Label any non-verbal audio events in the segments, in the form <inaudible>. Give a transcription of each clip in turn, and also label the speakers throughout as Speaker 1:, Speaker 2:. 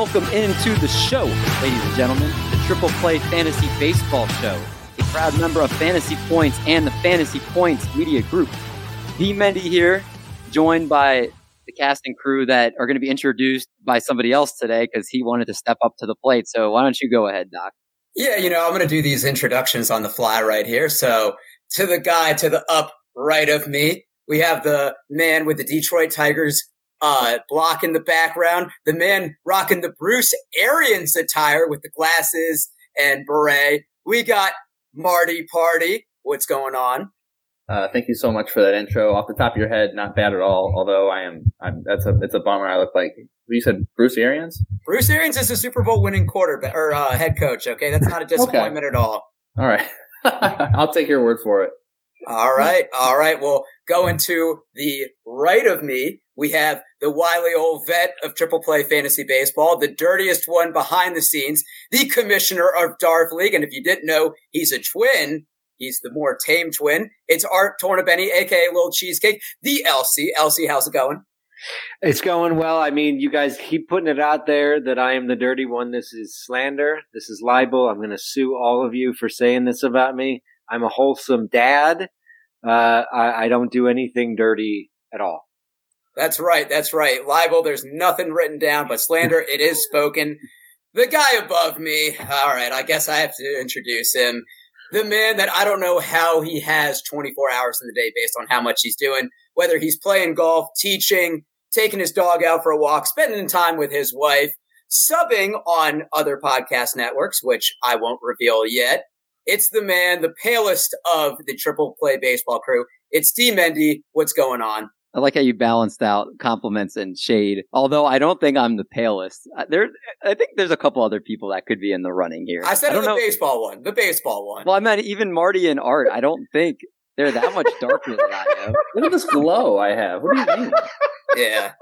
Speaker 1: welcome into the show, ladies and gentlemen, the Triple Play Fantasy Baseball Show, a proud member of Fantasy Points and the Fantasy Points Media Group. D. Mendy here, joined by the cast and crew that are going to be introduced by somebody else today because he wanted to step up to the plate. So why don't you go ahead, Doc?
Speaker 2: Yeah, you know, I'm going to do these introductions on the fly right here. So to the guy to the up right of me, we have the man with the Detroit Tigers uh, block in the background, the man rocking the Bruce Arians attire with the glasses and beret. We got Marty Party. What's going on?
Speaker 3: Uh, thank you so much for that intro. Off the top of your head, not bad at all. Although I am, I'm, that's a, it's a bummer. I look like you said, Bruce Arians.
Speaker 2: Bruce Arians is a Super Bowl winning quarterback or uh, head coach. Okay, that's not a <laughs> disappointment okay. at all.
Speaker 3: All right, <laughs> I'll take your word for it.
Speaker 2: All right, all right. Well, going to the right of me, we have the wily old vet of triple play fantasy baseball, the dirtiest one behind the scenes, the commissioner of Darf League. And if you didn't know, he's a twin. He's the more tame twin. It's Art Tornabene, aka Little Cheesecake, the LC. LC, how's it going?
Speaker 4: It's going well. I mean, you guys keep putting it out there that I am the dirty one. This is slander. This is libel. I'm going to sue all of you for saying this about me. I'm a wholesome dad. Uh, I, I don't do anything dirty at all.
Speaker 2: That's right. That's right. Libel, there's nothing written down, but slander, it is spoken. The guy above me. All right. I guess I have to introduce him the man that I don't know how he has 24 hours in the day based on how much he's doing, whether he's playing golf, teaching, taking his dog out for a walk, spending time with his wife, subbing on other podcast networks, which I won't reveal yet. It's the man, the palest of the triple play baseball crew. It's D Mendy. What's going on?
Speaker 1: I like how you balanced out compliments and shade. Although I don't think I'm the palest. There, I think there's a couple other people that could be in the running here.
Speaker 2: I said
Speaker 1: I
Speaker 2: the know. baseball one. The baseball one.
Speaker 1: Well, I meant even Marty and Art. I don't think they're that much darker than I am.
Speaker 3: Look at this glow I have. What do you mean?
Speaker 2: Yeah.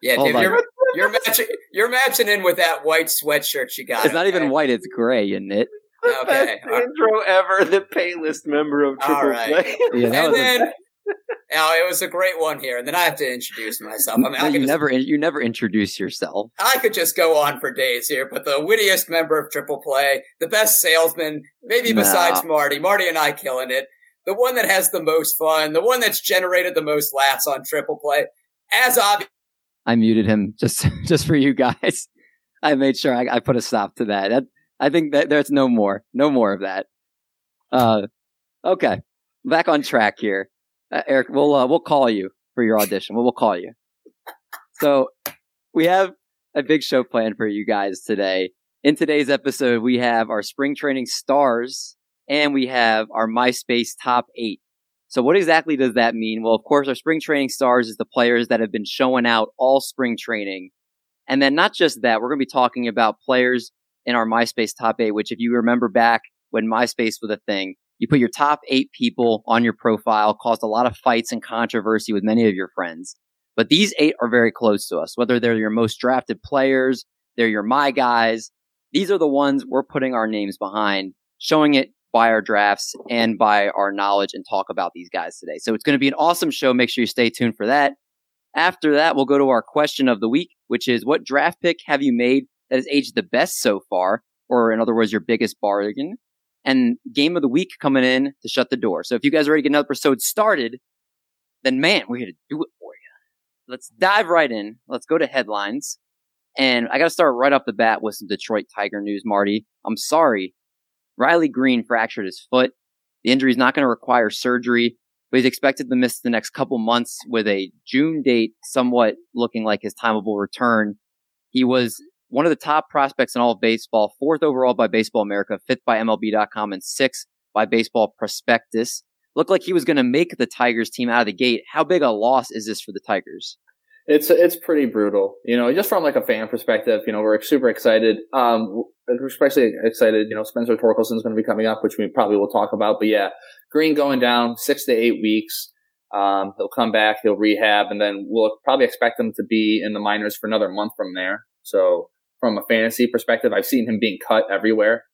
Speaker 2: Yeah, oh dude, you're, you're matching you're matching in with that white sweatshirt you got.
Speaker 1: It's not okay? even white; it's gray, isn't it?
Speaker 4: The okay. best intro ever. The palest member of Triple All right. Play.
Speaker 2: Yeah, and then now it was a great one here, and then I have to introduce myself. I
Speaker 1: mean, I you just, never you never introduce yourself.
Speaker 2: I could just go on for days here, but the wittiest member of Triple Play, the best salesman, maybe besides Marty. Marty and I killing it. The one that has the most fun, the one that's generated the most laughs on Triple Play. As obvious,
Speaker 1: I muted him just <laughs> just for you guys. I made sure I, I put a stop to that. that. I think that there's no more, no more of that. Uh, okay, back on track here. Uh, Eric, we'll uh, we'll call you for your audition. We'll, we'll call you. So we have a big show planned for you guys today. In today's episode, we have our spring training stars and we have our MySpace top eight. So what exactly does that mean? Well, of course, our spring training stars is the players that have been showing out all spring training. And then not just that, we're going to be talking about players in our MySpace top eight, which if you remember back when MySpace was a thing, you put your top eight people on your profile, caused a lot of fights and controversy with many of your friends. But these eight are very close to us, whether they're your most drafted players, they're your my guys. These are the ones we're putting our names behind, showing it by our drafts and by our knowledge and talk about these guys today. So it's going to be an awesome show. Make sure you stay tuned for that. After that, we'll go to our question of the week, which is what draft pick have you made that has aged the best so far? Or in other words, your biggest bargain and game of the week coming in to shut the door. So if you guys are ready to get another episode started, then man, we're here to do it for you. Let's dive right in. Let's go to headlines. And I got to start right off the bat with some Detroit Tiger news, Marty. I'm sorry. Riley Greene fractured his foot. The injury is not going to require surgery, but he's expected to miss the next couple months with a June date somewhat looking like his timeable return. He was one of the top prospects in all of baseball, fourth overall by Baseball America, fifth by MLB.com, and sixth by Baseball Prospectus. Looked like he was going to make the Tigers team out of the gate. How big a loss is this for the Tigers?
Speaker 3: It's it's pretty brutal, you know. Just from like a fan perspective, you know, we're super excited. Um, we're especially excited. You know, Spencer Torkelson is going to be coming up, which we probably will talk about. But yeah, Greene going down six to eight weeks. Um, he'll come back, he'll rehab, and then we'll probably expect him to be in the minors for another month from there. So from a fantasy perspective, I've seen him being cut everywhere.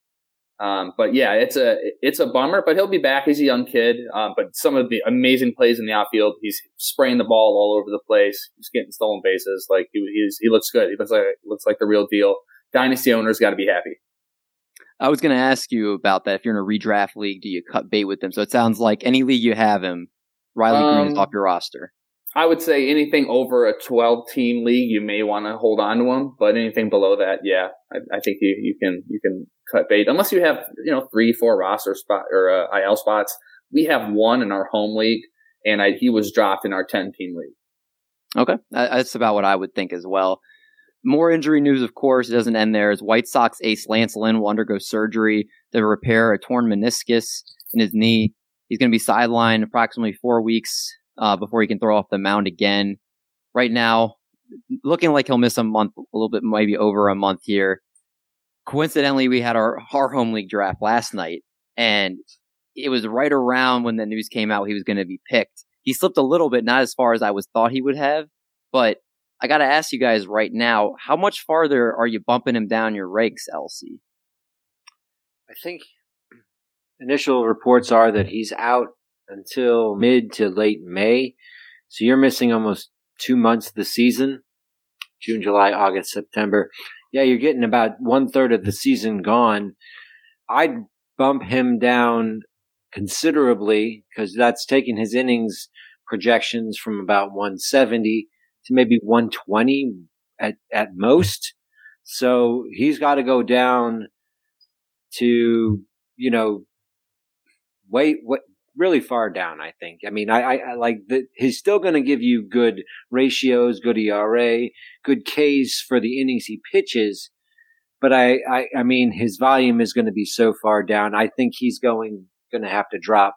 Speaker 3: Um, but yeah, it's a it's a bummer, but he'll be back. He's a young kid. Um, but some of the amazing plays in the outfield, he's spraying the ball all over the place. He's getting stolen bases. Like he, he looks good. He looks like looks like the real deal. Dynasty owners got to be happy.
Speaker 1: I was going to ask you about that. If you're in a redraft league, do you cut bait with them? So it sounds like any league you have him, Riley um, Greene is um, off your roster.
Speaker 3: I would say anything over a 12 team league, you may want to hold on to him, but anything below that, yeah, I, I, think you, you can, you can cut bait unless you have, you know, three, four roster spot or uh, IL spots. We have one in our home league and I, he was dropped in our 10 team league.
Speaker 1: Okay. That's about what I would think as well. More injury news, of course, it doesn't end there. As White Sox ace Lance Lynn will undergo surgery to repair a torn meniscus in his knee. He's going to be sidelined approximately four weeks uh, before he can throw off the mound again. Right now, looking like he'll miss a month, a little bit, maybe over a month here. Coincidentally, we had our, our home league draft last night, and it was right around when the news came out he was going to be picked. He slipped a little bit, not as far as I was thought he would have, but I got to ask you guys right now, how much farther are you bumping him down your ranks, LC?
Speaker 4: I think initial reports are that he's out until mid to late May. So you're missing almost two months of the season June, July, August, September. Yeah, you're getting about one third of the season gone. I'd bump him down considerably because that's taking his innings projections from about 170 to maybe 120 at, at most. So he's got to go down to, you know, wait, what, really far down, I think. I mean, I, I, I like that he's still going to give you good ratios, good ERA, good Ks for the innings he pitches. But I, I, I mean, his volume is going to be so far down. I think he's going, going to have to drop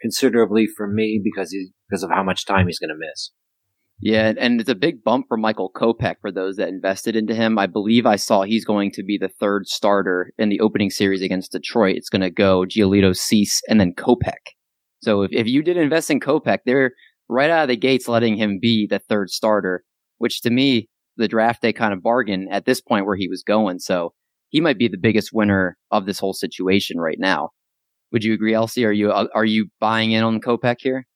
Speaker 4: considerably for me because he, because of how much time he's going to miss.
Speaker 1: Yeah, and it's a big bump for Michael Kopech for those that invested into him. I believe I saw he's going to be the third starter in the opening series against Detroit. It's going to go Giolito, Cease, and then Kopech. So if, if you did invest in Kopech, they're right out of the gates letting him be the third starter, which to me, the draft day kind of bargain at this point where he was going. So he might be the biggest winner of this whole situation right now. Would you agree, LC? Are you are you buying in on Kopech here?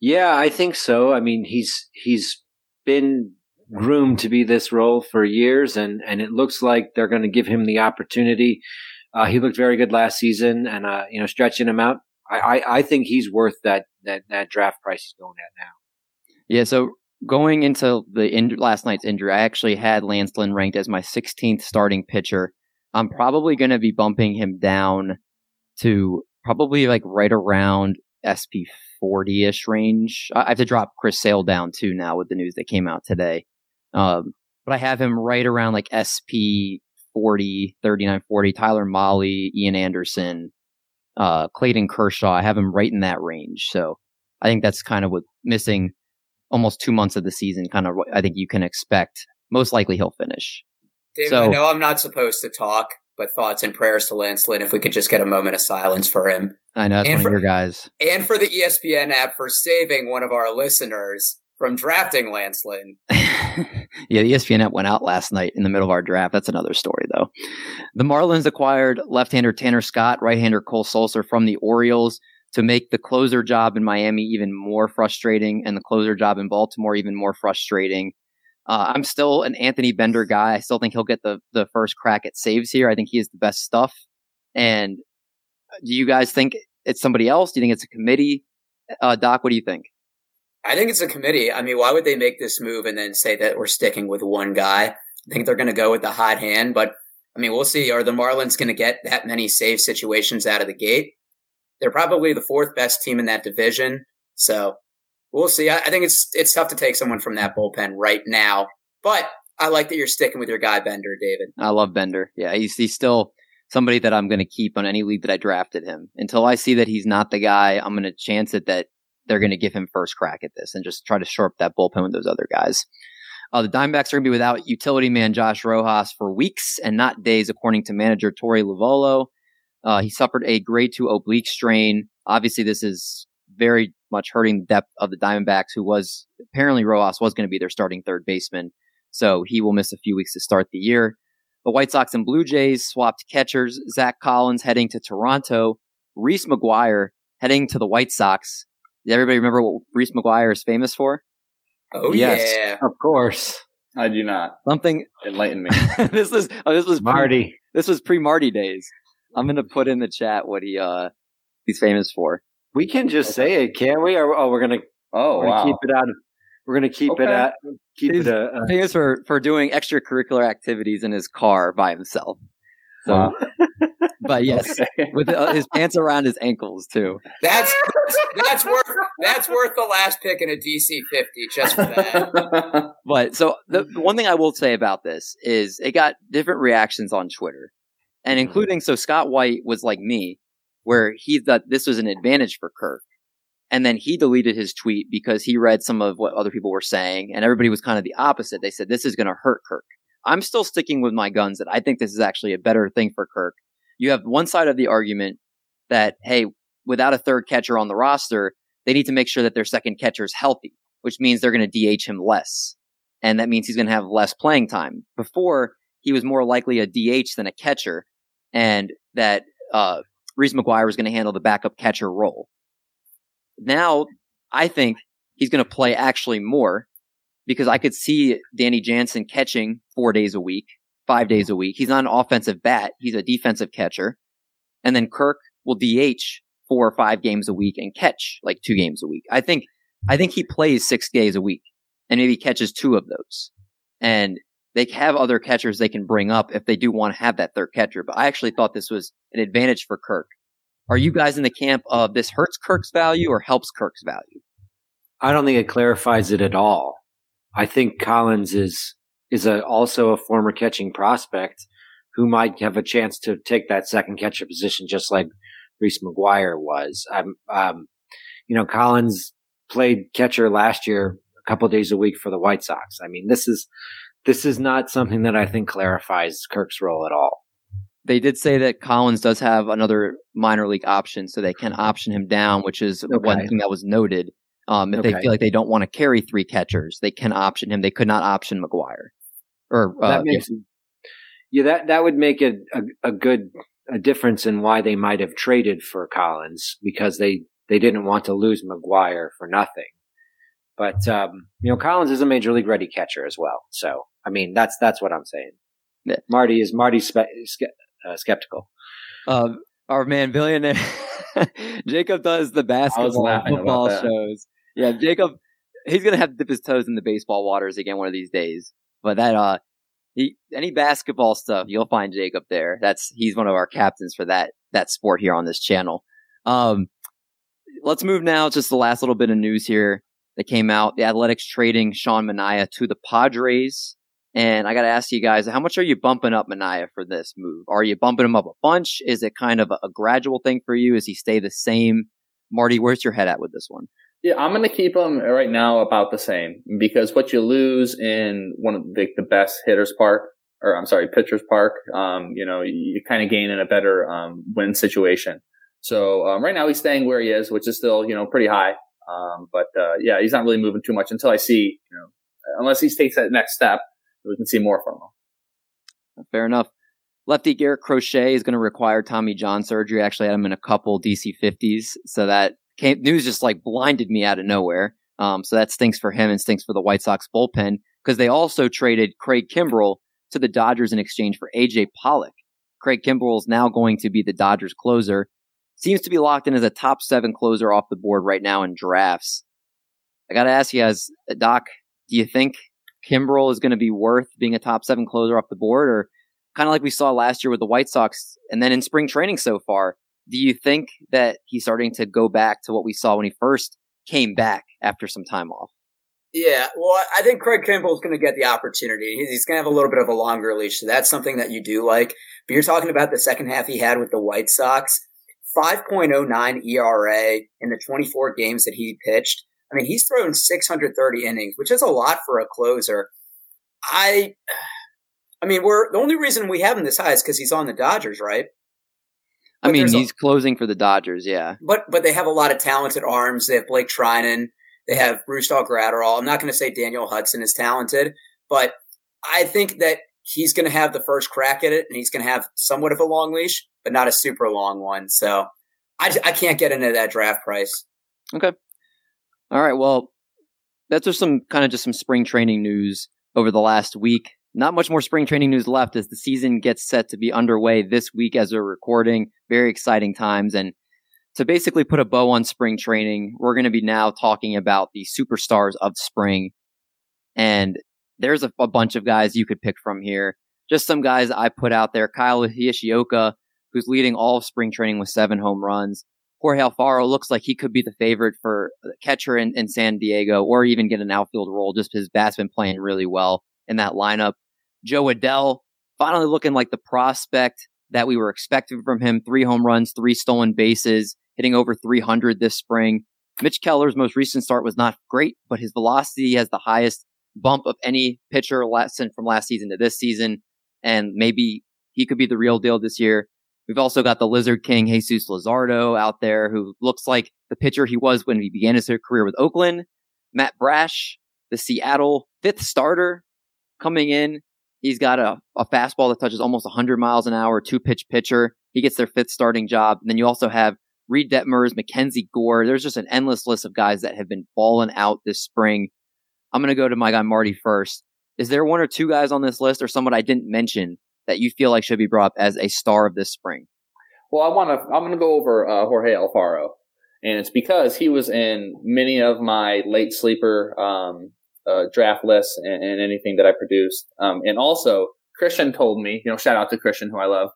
Speaker 4: Yeah, I think so. I mean, he's he's been groomed to be this role for years, and and it looks like they're going to give him the opportunity. Uh, he looked very good last season, and uh, you know, stretching him out, I, I, I think he's worth that that that draft price he's going at now.
Speaker 1: Yeah. So going into the in- last night's injury, I actually had Lance Lynn ranked as my 16th starting pitcher. I'm probably going to be bumping him down to probably like right around SP 40 ish range. I have to drop Chris Sale down too now with the news that came out today. Um, but I have him right around like SP 40, 39, 40, Tyler Mahle, Ian Anderson, uh, Clayton Kershaw. I have him right in that range. So I think that's kind of what missing almost two months of the season, kind of what I think you can expect. Most likely he'll finish.
Speaker 2: David, so, I know I'm not supposed to talk, but thoughts and prayers to Lance Lynn if we could just get a moment of silence for him.
Speaker 1: I know, that's and one for, of your guys.
Speaker 2: And for the ESPN app for saving one of our listeners from drafting Lance Lynn. <laughs>
Speaker 1: yeah, the ESPN app went out last night in the middle of our draft. That's another story, though. The Marlins acquired left-hander Tanner Scott, right-hander Cole Sulser from the Orioles to make the closer job in Miami even more frustrating and the closer job in Baltimore even more frustrating. Uh, I'm still an Anthony Bender guy. I still think he'll get the the first crack at saves here. I think he is the best stuff. And uh, do you guys think it's somebody else? Do you think it's a committee? Uh, Doc, what do you think?
Speaker 2: I think it's a committee. I mean, why would they make this move and then say that we're sticking with one guy? I think they're going to go with the hot hand, but I mean, we'll see. Are the Marlins going to get that many save situations out of the gate? They're probably the fourth best team in that division, so we'll see. I, I think it's it's tough to take someone from that bullpen right now, but I like that you're sticking with your guy Bender, David.
Speaker 1: I love Bender. Yeah, he's he's still somebody that I'm going to keep on any league that I drafted him until I see that he's not the guy. I'm going to chance it that they're going to give him first crack at this and just try to shore up that bullpen with those other guys. Uh, the Diamondbacks are going to be without utility man Josh Rojas for weeks and not days, according to manager Torey Lovullo. Uh, he suffered a grade two oblique strain. Obviously, this is very much hurting the depth of the Diamondbacks, who was apparently Rojas was going to be their starting third baseman. So he will miss a few weeks to start the year. The White Sox and Blue Jays swapped catchers. Zack Collins heading to Toronto. Reese McGuire heading to the White Sox. Does everybody remember what Reese McGuire is famous for?
Speaker 2: Oh
Speaker 4: Yes.
Speaker 2: yeah.
Speaker 4: Of course,
Speaker 3: I do not.
Speaker 1: Something.
Speaker 3: Enlighten me. <laughs>
Speaker 1: this is oh, this was pre-
Speaker 4: Marty.
Speaker 1: this was pre Marty days. I'm gonna put in the chat what he uh he's famous for.
Speaker 4: We can just say it, can't we? Or, oh, we're gonna,
Speaker 3: Oh,
Speaker 4: we're gonna
Speaker 3: wow.
Speaker 4: keep it out. Of, we're gonna keep it at keep
Speaker 1: He's-
Speaker 4: it a, a
Speaker 1: Famous for for doing extracurricular activities in his car by himself. So,
Speaker 3: Wow. <laughs>
Speaker 1: but <laughs> yes,
Speaker 3: Okay.
Speaker 1: with uh, his pants around his ankles too.
Speaker 2: That's that's worth that's worth the last pick in a DC fifty just for that. <laughs>
Speaker 1: But so the, the one thing I will say about this is it got different reactions on Twitter, and including so Scott White was like me, where he thought this was an advantage for Kirk, and then he deleted his tweet because he read some of what other people were saying, and everybody was kind of the opposite. They said this is going to hurt Kirk. I'm still sticking with my guns that I think this is actually a better thing for Kirk. You have one side of the argument that hey, without a third catcher on the roster, they need to make sure that their second catcher is healthy, which means they're going to DH him less and that means he's going to have less playing time. Before, he was more likely a DH than a catcher, and that uh, Reese McGuire was going to handle the backup catcher role. Now, I think he's going to play actually more because I could see Danny Jansen catching four days a week, five days a week. He's not an offensive bat; he's a defensive catcher, and then Kirk will DH four or five games a week and catch like two games a week. I think I think he plays six days a week and maybe catches two of those. And they have other catchers they can bring up if they do want to have that third catcher. But I actually thought this was an advantage for Kirk. Are you guys in the camp of this hurts Kirk's value or helps Kirk's value?
Speaker 4: I don't think it clarifies it at all. I think Collins is is a, also a former catching prospect who might have a chance to take that second catcher position, just like Reese McGuire was. I'm, um, you know, Collins played catcher last year a couple days a week for the White Sox. I mean, this is this is not something that I think clarifies Kirk's role at all.
Speaker 1: They did say that Collins does have another minor league option, so they can option him down, which is one thing that was noted. Um, if they feel like they don't want to carry three catchers, they can option him. They could not option McGuire. Or uh,
Speaker 4: that makes yeah that that would make a, a a good a difference in why they might have traded for Collins because they they didn't want to lose McGuire for nothing. But um, you know, Collins is a major league ready catcher as well. So I mean, that's that's what I'm saying.
Speaker 1: Yeah.
Speaker 4: Marty is Marty spe- ske- uh, skeptical.
Speaker 1: uh, our man billionaire <laughs> Jacob does the basketball football shows. Yeah, Jacob, he's gonna have to dip his toes in the baseball waters again one of these days. But that uh, he any basketball stuff, you'll find Jacob there. That's he's one of our captains for that that sport here on this channel. Um, let's move now. Just the last little bit of news here that came out. The Athletics trading Sean Manaea to the Padres. And I got to ask you guys, how much are you bumping up Manaea for this move? Are you bumping him up a bunch? Is it kind of a, a gradual thing for you? Is he stay the same? Marty, where's your head at with this one?
Speaker 3: Yeah, I'm going to keep him right now about the same because what you lose in one of the, the best hitters park, or I'm sorry, pitchers park, um, you know, you kind of gain in a better um, win situation. So um, right now he's staying where he is, which is still you know pretty high. Um, but uh, yeah, he's not really moving too much until I see, you know, unless he takes that next step, we can see more from him.
Speaker 1: Fair enough. Lefty Garrett Crochet is going to require Tommy John surgery. I actually had him in a couple DC 50s. So that came, news just like blinded me out of nowhere. Um, so that stinks for him and stinks for the White Sox bullpen because they also traded Craig Kimbrel to the Dodgers in exchange for AJ Pollock. Craig Kimbrel is now going to be the Dodgers closer. Seems to be locked in as a top seven closer off the board right now in drafts. I got to ask you guys, Doc, do you think Kimbrel is going to be worth being a top seven closer off the board or kind of like we saw last year with the White Sox and then in spring training so far? Do you think that he's starting to go back to what we saw when he first came back after some time off?
Speaker 2: Yeah, well, I think Craig Kimball is going to get the opportunity. He's going to have a little bit of a longer leash, so that's something that you do like. But you're talking about the second half he had with the White Sox, 5.09 ERA in the 24 games that he pitched. I mean, he's thrown 630 innings, which is a lot for a closer. I, I mean, we're the only reason we have him this high is because he's on the Dodgers, right?
Speaker 1: I mean,
Speaker 2: there's a-
Speaker 1: he's closing for the Dodgers, yeah.
Speaker 2: But but they have a lot of talented arms. They have Blake Treinen. They have Brusdar Graterol. I'm not going to say Daniel Hudson is talented, but I think that he's going to have the first crack at it, and he's going to have somewhat of a long leash, but not a super long one. So I, I can't get into that draft price.
Speaker 1: Okay. All right. Well, that's just some kind of just some spring training news over the last week. Not much more spring training news left as the season gets set to be underway this week as we're recording. Very exciting times. And to basically put a bow on spring training, we're going to be now talking about the superstars of spring. And there's a, a, bunch of guys you could pick from here. Just some guys I put out there. Kyle Higashioka, who's leading all of spring training with seven home runs. Jorge Alfaro looks like he could be the favorite for catcher in, in San Diego or even get an outfield role just because Bat's been playing really well in that lineup. Jo Adell finally looking like the prospect that we were expecting from him. Three home runs, three stolen bases, hitting over 300 this spring. Mitch Keller's most recent start was not great, but his velocity has the highest bump of any pitcher last, from last season to this season. And maybe he could be the real deal this year. We've also got the Lizard King, Jesus Luzardo out there, who looks like the pitcher he was when he began his career with Oakland. Matt Brash, the Seattle fifth starter coming in. He's got a, a fastball that touches almost 100 miles an hour, two pitch pitcher. He gets their fifth starting job. And then you also have Reid Detmers, Mackenzie Gore. There's just an endless list of guys that have been balling out this spring. I'm going to go to my guy Marty first. Is there one or two guys on this list or someone I didn't mention that you feel like should be brought up as a star of this spring?
Speaker 3: Well, I want to. I'm going to go over uh, Jorge Alfaro, and it's because he was in many of my late sleeper um, uh, draft lists and, and, anything that I produced. Um, and also, Christian told me, you know, shout out to Christian, who I love,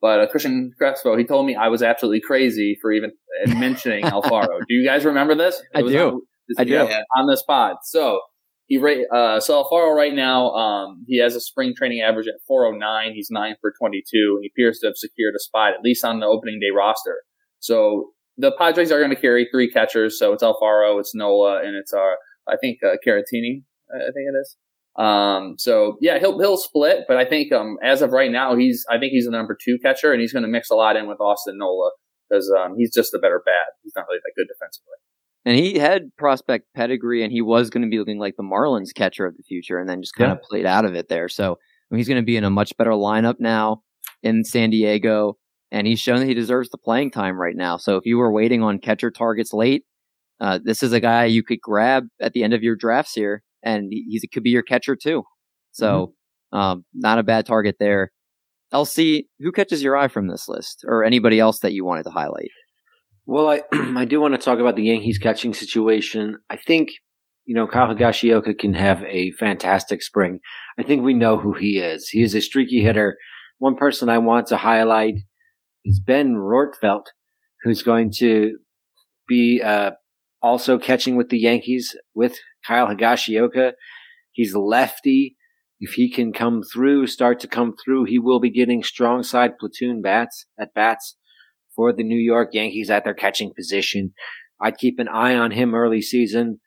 Speaker 3: but uh, Christian Crespo, he told me I was absolutely crazy for even <laughs> mentioning Alfaro. Do you guys remember this? <laughs>
Speaker 1: It I do.
Speaker 3: On,
Speaker 1: I do.
Speaker 3: On this pod. So he uh, so Alfaro right now, um, he has a spring training average at 409. He's nine for 22, and he appears to have secured a spot at least on the opening day roster. So the Padres are going to carry three catchers. So it's Alfaro, it's Nola, and it's our uh, I think uh, Caratini. I think it is. Um, so yeah, he'll he'll split, but I think um, as of right now, he's I think he's the number two catcher, and he's going to mix a lot in with Austin Nola because um, he's just a better bat. He's not really that good defensively.
Speaker 1: And he had prospect pedigree, and he was going to be looking like the Marlins catcher of the future, and then just kind yeah. of played out of it there. So I mean, he's going to be in a much better lineup now in San Diego, and he's shown that he deserves the playing time right now. So if you were waiting on catcher targets late, uh, this is a guy you could grab at the end of your drafts here, and he could be your catcher too. So mm-hmm. um, not a bad target there. LC, who catches your eye from this list, or anybody else that you wanted to highlight?
Speaker 4: Well, I <clears throat> I do want to talk about the Yankees catching situation. I think you know Kyle Higashioka can have a fantastic spring. I think we know who he is. He is a streaky hitter. One person I want to highlight is Ben Rortvedt, who's going to be uh, also catching with the Yankees with Kyle Higashioka. He's lefty. If he can come through, start to come through, he will be getting strong side platoon bats at bats for the New York Yankees at their catching position. I'd keep an eye on him early season,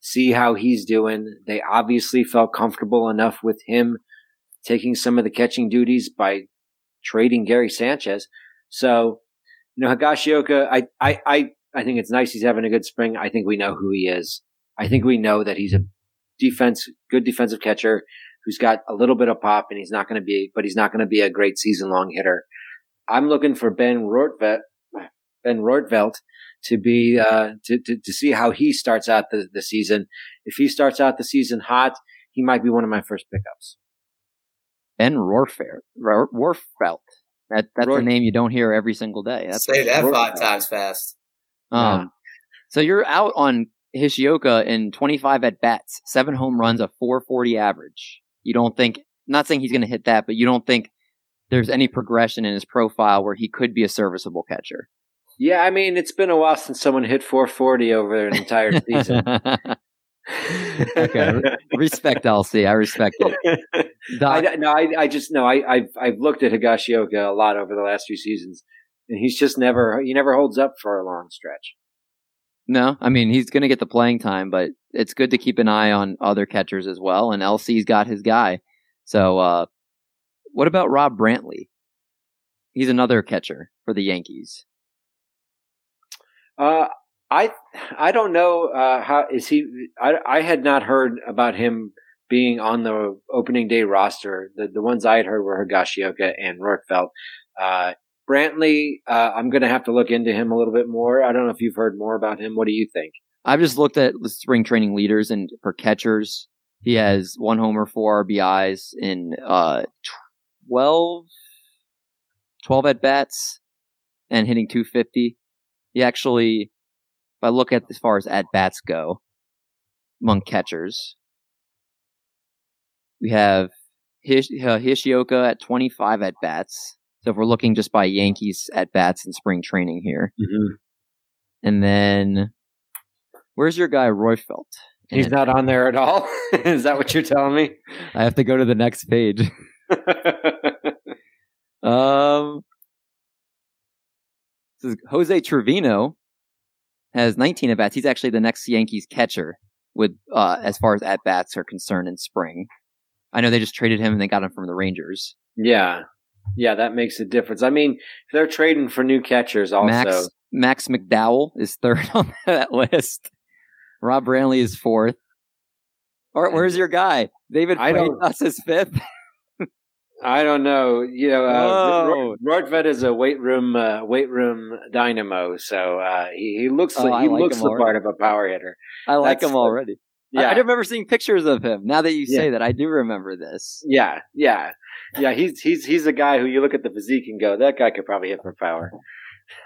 Speaker 4: see how he's doing. They obviously felt comfortable enough with him taking some of the catching duties by trading Gary Sanchez. So, you know, Higashioka, I, I, I, I think it's nice he's having a good spring. I think we know who he is. I think we know that he's a defense, good defensive catcher who's got a little bit of pop and he's not going to be, but he's not going to be a great season long hitter. I'm looking for Ben Rortvedt, Ben Rortvedt to be uh, to, to, to see how he starts out the, the season. If he starts out the season hot, he might be one of my first pickups.
Speaker 1: Ben Rortvedt. Rortvedt. That that's Rort- a name you don't hear every single day. That's
Speaker 2: Say that five times fast.
Speaker 1: Um, yeah. so you're out on Higashioka in 25 at bats, seven home runs, a 440 average. You don't think? Not saying he's going to hit that, but you don't think there's any progression in his profile where he could be a serviceable catcher.
Speaker 4: Yeah, I mean, it's been a while since someone hit 440 over an entire <laughs> season. <laughs>
Speaker 1: okay, respect LC. I respect it. <laughs>
Speaker 4: Doc- I, no, I, I just no. I, I've I've looked at Higashioka a lot over the last few seasons, and he's just never he never holds up for a long stretch.
Speaker 1: No, I mean he's going to get the playing time, but it's good to keep an eye on other catchers as well. And LC's got his guy, so uh, what about Rob Brantly? He's another catcher for the Yankees.
Speaker 4: Uh, I I don't know uh, how is he. I I had not heard about him being on the opening day roster. The the ones I had heard were Higashioka and Rortvedt. Uh, Brantly, uh, I'm going to have to look into him a little bit more. I don't know if you've heard more about him. What do you think?
Speaker 1: I've just looked at the spring training leaders, and for catchers, he has one homer, four RBIs in uh, 12, 12 at bats, and hitting 250. He actually, if I look at as far as at bats go, among catchers, we have Hish- uh, Hishioka at 25 at bats. So if we're looking just by Yankees at bats in spring training here,
Speaker 4: Mm-hmm.
Speaker 1: and then where's your guy Royfelt?
Speaker 4: He's
Speaker 1: And
Speaker 4: not on there at all. <laughs> Is that what you're telling me?
Speaker 1: I have to go to the next page. <laughs> Um, this is Jose Trevino has 19 at bats. He's actually the next Yankees catcher with uh, as far as at bats are concerned in spring. I know they just traded him and they got him from the Rangers.
Speaker 4: yeah. Yeah, that makes a difference. I mean, they're trading for new catchers also.
Speaker 1: Max Max McDowell is third <laughs> on that list. Rob Brantly is fourth. All right, where's your guy? David
Speaker 4: I
Speaker 1: Freitas is fifth. <laughs>
Speaker 4: I don't know. You know, uh, Rortvedt is a weight room uh, weight room dynamo, so uh, he, he looks
Speaker 1: Oh,
Speaker 4: like, he
Speaker 1: like
Speaker 4: looks the
Speaker 1: already.
Speaker 4: part of a power hitter.
Speaker 1: I like
Speaker 4: That's
Speaker 1: him already. I,
Speaker 4: Yeah,
Speaker 1: I remember seeing pictures of him. Now that you
Speaker 4: Yeah.
Speaker 1: say that, I do remember this.
Speaker 4: yeah, yeah, yeah. He's he's he's a guy who you look at the physique and go, that guy could probably hit for power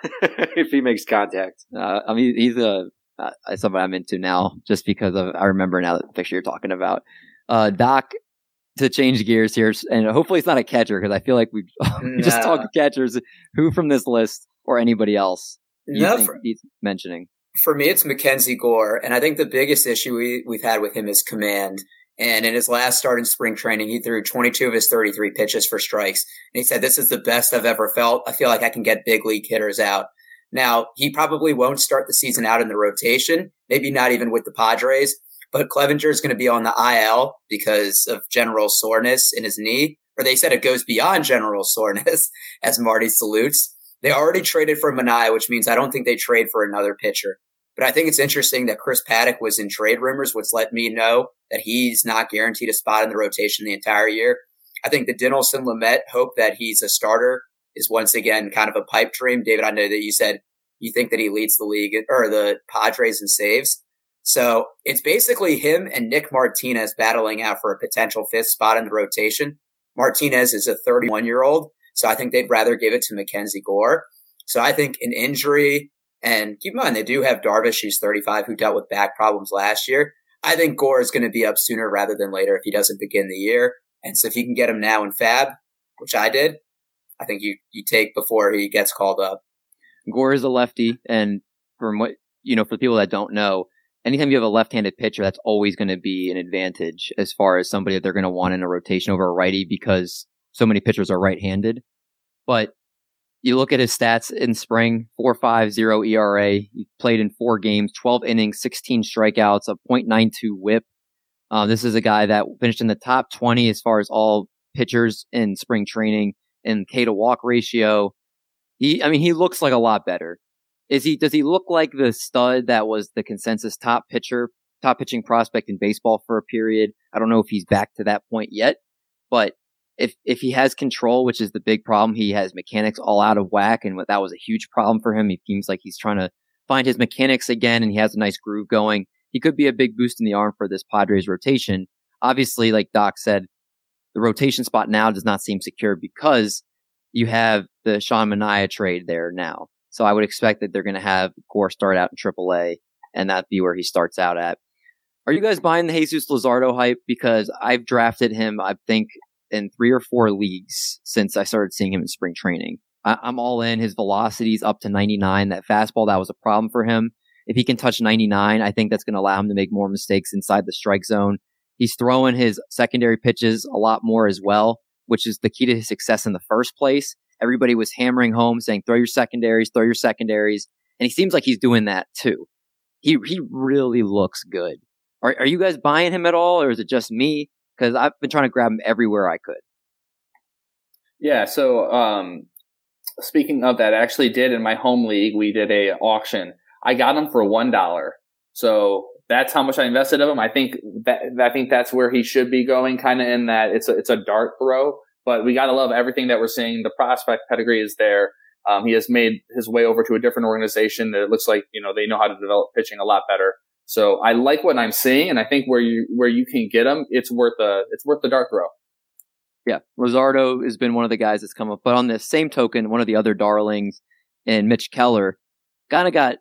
Speaker 4: <laughs> if he makes contact.
Speaker 1: Uh, I mean, he's a uh, somebody I'm into now, just because of I remember now the picture you're talking about. Uh, Doc, to change gears here, and hopefully it's not a catcher because I feel like we <laughs> we just
Speaker 2: Nah.
Speaker 1: talked catchers. Who from this list or anybody else you
Speaker 2: No,
Speaker 1: think
Speaker 2: for,
Speaker 1: he's mentioning?
Speaker 2: for me, it's Mackenzie Gore, and I think the biggest issue we, we've had with him is command. And in his last start in spring training, he threw 22 of his 33 pitches for strikes. And he said, This is the best I've ever felt. I feel like I can get big league hitters out. Now, he probably won't start the season out in the rotation, maybe not even with the Padres, but Clevinger is going to be on the IL because of general soreness in his knee. Or they said it goes beyond general <laughs> soreness, as Marty salutes. They already traded for Manaea, which means I don't think they trade for another pitcher. But I think it's interesting that Chris Paddack was in trade rumors, which let me know that he's not guaranteed a spot in the rotation the entire year. I think the Dinelson Lamet hope that he's a starter is once again kind of a pipe dream. David, I know that you said you think that he leads the league or the Padres in saves. So it's basically him and Nick Martinez battling out for a potential fifth spot in the rotation. Martinez is a 31 year old. So I think they'd rather give it to Mackenzie Gore. So I think an injury and keep in mind, they do have Darvish, who's 35, who dealt with back problems last year. I think Gore is going to be up sooner rather than later if he doesn't begin the year. And so if you can get him now in FAAB, which I did, I think you, you take before he gets called up.
Speaker 1: Gore is a lefty, and from what you know, for people that don't know, anytime you have a left-handed pitcher, that's always going to be an advantage as far as somebody that they're going to want in a rotation over a righty because so many pitchers are right-handed. But you look at his stats in spring: four five zero ERA. He played in four games, twelve innings, sixteen strikeouts, a .92 WHIP. Uh, this is a guy that finished in the top twenty as far as all pitchers in spring training in K to walk ratio. He, I mean, he looks like a lot better. Is he? Does he look like the stud that was the consensus top pitcher, top pitching prospect in baseball for a period? I don't know if he's back to that point yet, but if if he has control, which is the big problem, he has mechanics all out of whack, and that was a huge problem for him. He seems like he's trying to find his mechanics again, and he has a nice groove going. He could be a big boost in the arm for this Padres rotation. Obviously, like Doc said, the rotation spot now does not seem secure because you have the Sean Manaea trade there now. So I would expect that they're going to have Gore start out in AAA, and that be where he starts out at. Are you guys buying the Jesus Luzardo hype? Because I've drafted him, I think, in three or four leagues since I started seeing him in spring training. I- I'm all in. His velocity's up to 99. That fastball, that was a problem for him. If he can touch 99, I think that's going to allow him to make more mistakes inside the strike zone. He's throwing his secondary pitches a lot more as well, which is the key to his success in the first place. Everybody was hammering home saying, throw your secondaries, throw your secondaries. And he seems like he's doing that too. He, he really looks good. Are, are you guys buying him at all or is it just me? Cause I've been trying to grab him everywhere I could.
Speaker 3: Yeah. So, um, speaking of that, I actually did in my home league, we did a auction. I got him for one dollar. So that's how much I invested of him. I think that I think that's where he should be going, kind of in that it's a, it's a dart throw. But we got to love everything that we're seeing. The prospect pedigree is there. Um, he has made his way over to a different organization that it looks like you know they know how to develop pitching a lot better. So I like what I'm seeing, and I think where you where you can get him, it's worth a it's worth the dart throw.
Speaker 1: Yeah, Luzardo has been one of the guys that's come up, but on the same token, one of the other darlings and Mitch Keller kind of got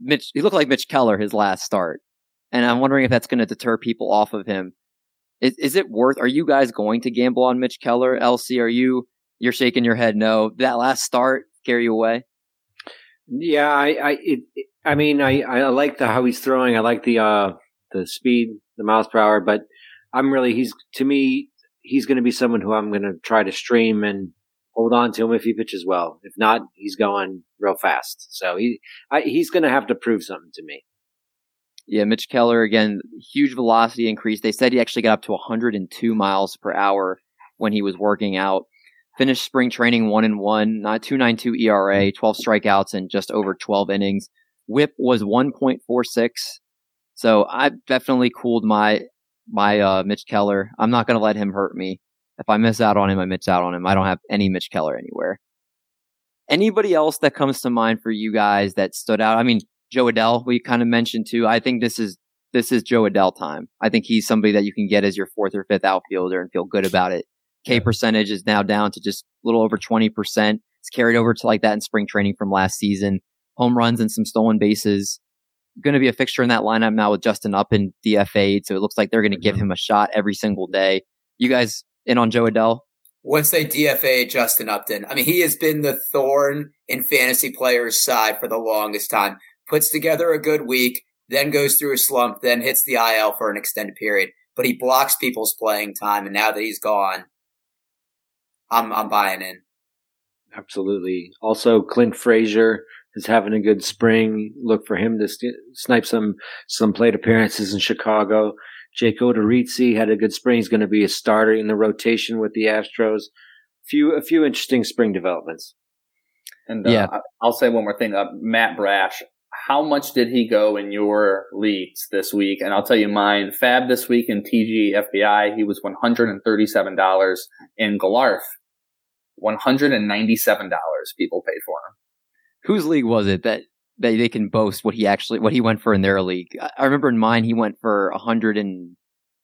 Speaker 1: Mitch. He looked like Mitch Keller his last start, and I'm wondering if that's going to deter people off of him. Is, is it worth? Are you guys going to gamble on Mitch Keller? LC, are you? You're shaking your head. No, that last start carry you away.
Speaker 4: Yeah, I, I, it, I mean, I, I like the how he's throwing. I like the, uh, the speed, the miles per hour. But I'm really, he's to me, he's going to be someone who I'm going to try to stream and hold on to him if he pitches well. If not, he's going real fast. So he, I, he's going to have to prove something to me.
Speaker 1: Yeah, Mitch Keller again, huge velocity increase. They said he actually got up to 102 miles per hour when he was working out. Finished spring training one and one, not 292 ERA, 12 strikeouts and just over 12 innings. Whip was 1.46. So I definitely cooled my my uh, Mitch Keller. I'm not going to let him hurt me. If I miss out on him, I miss out on him. I don't have any Mitch Keller anywhere. Anybody else that comes to mind for you guys that stood out? I mean, Jo Adell, we kind of mentioned too. I think this is this is Jo Adell time. I think he's somebody that you can get as your fourth or fifth outfielder and feel good about it. K percentage is now down to just a little over 20%. It's carried over to like that in spring training from last season. Home runs and some stolen bases. Going to be a fixture in that lineup now with Justin Upton DFA. So it looks like they're going to mm-hmm. give him a shot every single day. You guys in on Jo Adell?
Speaker 2: Once they DFA Justin Upton, I mean, he has been the thorn in fantasy players' side for the longest time. Puts together a good week, then goes through a slump, then hits the IL for an extended period. But he blocks people's playing time, and now that he's gone, I'm I'm buying in.
Speaker 4: Absolutely. Also, Clint Frazier is having a good spring. Look for him to st- snipe some some plate appearances in Chicago. Jake Odorizzi had a good spring. He's going to be a starter in the rotation with the Astros. Few a few interesting spring developments.
Speaker 3: And uh, yeah, I'll say one more thing. Uh, Matt Brash, how much did he go in your leagues this week? And I'll tell you mine. FAAB this week in TG FBI, he was one hundred and thirty-seven dollars. In Galarf, one hundred and ninety-seven dollars. People paid for him.
Speaker 1: Whose league was it that they, they can boast what he actually what he went for in their league. I remember in mine he went for a hundred and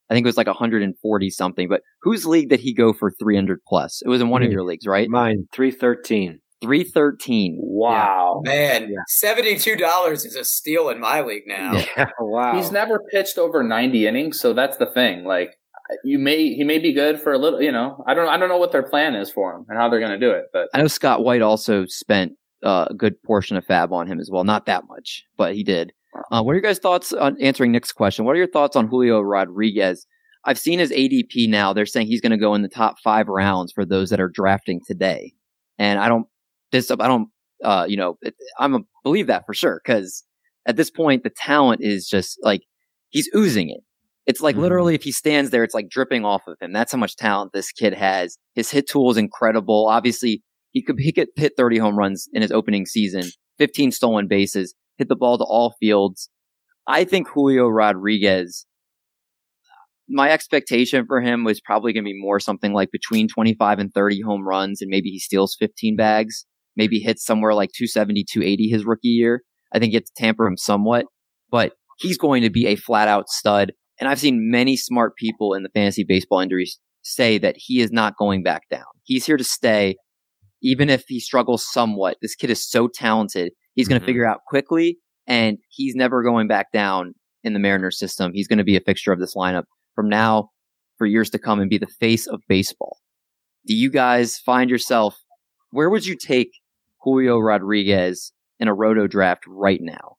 Speaker 1: I think it was like 140 something. But whose league did he go for 300 plus? It was in one of hmm. your leagues, right?
Speaker 4: Mine 313.
Speaker 1: 313.
Speaker 3: Wow.
Speaker 2: Yeah. Man, yeah. $72 is a steal in my league now.
Speaker 3: Yeah. <laughs> wow. He's never pitched over 90 innings, so that's the thing. Like you may he may be good for a little, you know. I don't I don't know what their plan is for him and how they're going to do it, but
Speaker 1: I know Scott White also spent uh, a good portion of FAAB on him as well. Not that much, but he did. Uh, what are your guys' thoughts on answering Nick's question? What are your thoughts on Julio Rodriguez? I've seen his ADP now. They're saying he's going to go in the top five rounds for those that are drafting today. And I don't, this, I don't, uh, you know, I'm a believe that for sure. Cause at this point, the talent is just like, he's oozing it. It's like mm-hmm. literally if he stands there, it's like dripping off of him. That's how much talent this kid has. His hit tool is incredible. Obviously, he could he could hit 30 home runs in his opening season, 15 stolen bases, hit the ball to all fields. I think Julio Rodriguez. My expectation for him was probably going to be more something like between 25 and 30 home runs, and maybe he steals 15 bags. Maybe hits somewhere like 270, 280 his rookie year. I think you have to tamper him somewhat, but he's going to be a flat out stud. And I've seen many smart people in the fantasy baseball industry say that he is not going back down. He's here to stay even if he struggles somewhat, this kid is so talented. He's going to mm-hmm. figure out quickly, and he's never going back down in the Mariners system. He's going to be a fixture of this lineup from now for years to come and be the face of baseball. Do you guys find yourself, where would you take Julio Rodriguez in a roto draft right now?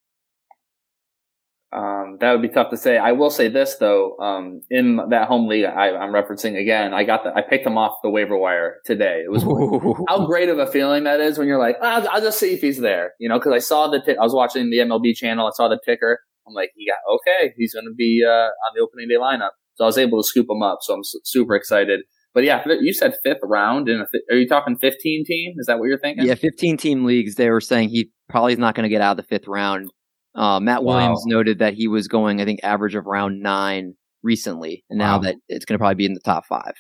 Speaker 3: Um, that would be tough to say. I will say this though. Um, in that home league I, am referencing again, I got the, I picked him off the waiver wire today. It was Ooh. <laughs> how great of a feeling that is when you're like, oh, I'll, just see if he's there, you know, cause I saw the, t- I was watching the MLB channel. I saw the ticker. I'm like, yeah, okay, he's going to be, uh, on the opening day lineup. So I was able to scoop him up. So I'm su- super excited. But yeah, you said fifth round. In fi- are you talking 15 team? Is that what you're thinking?
Speaker 1: Yeah, 15 team leagues. They were saying he probably is not going to get out of the fifth round Uh, Matt Williams wow. noted that he was going, I think, average of round nine recently, and now wow. that it's going to probably be in the top five.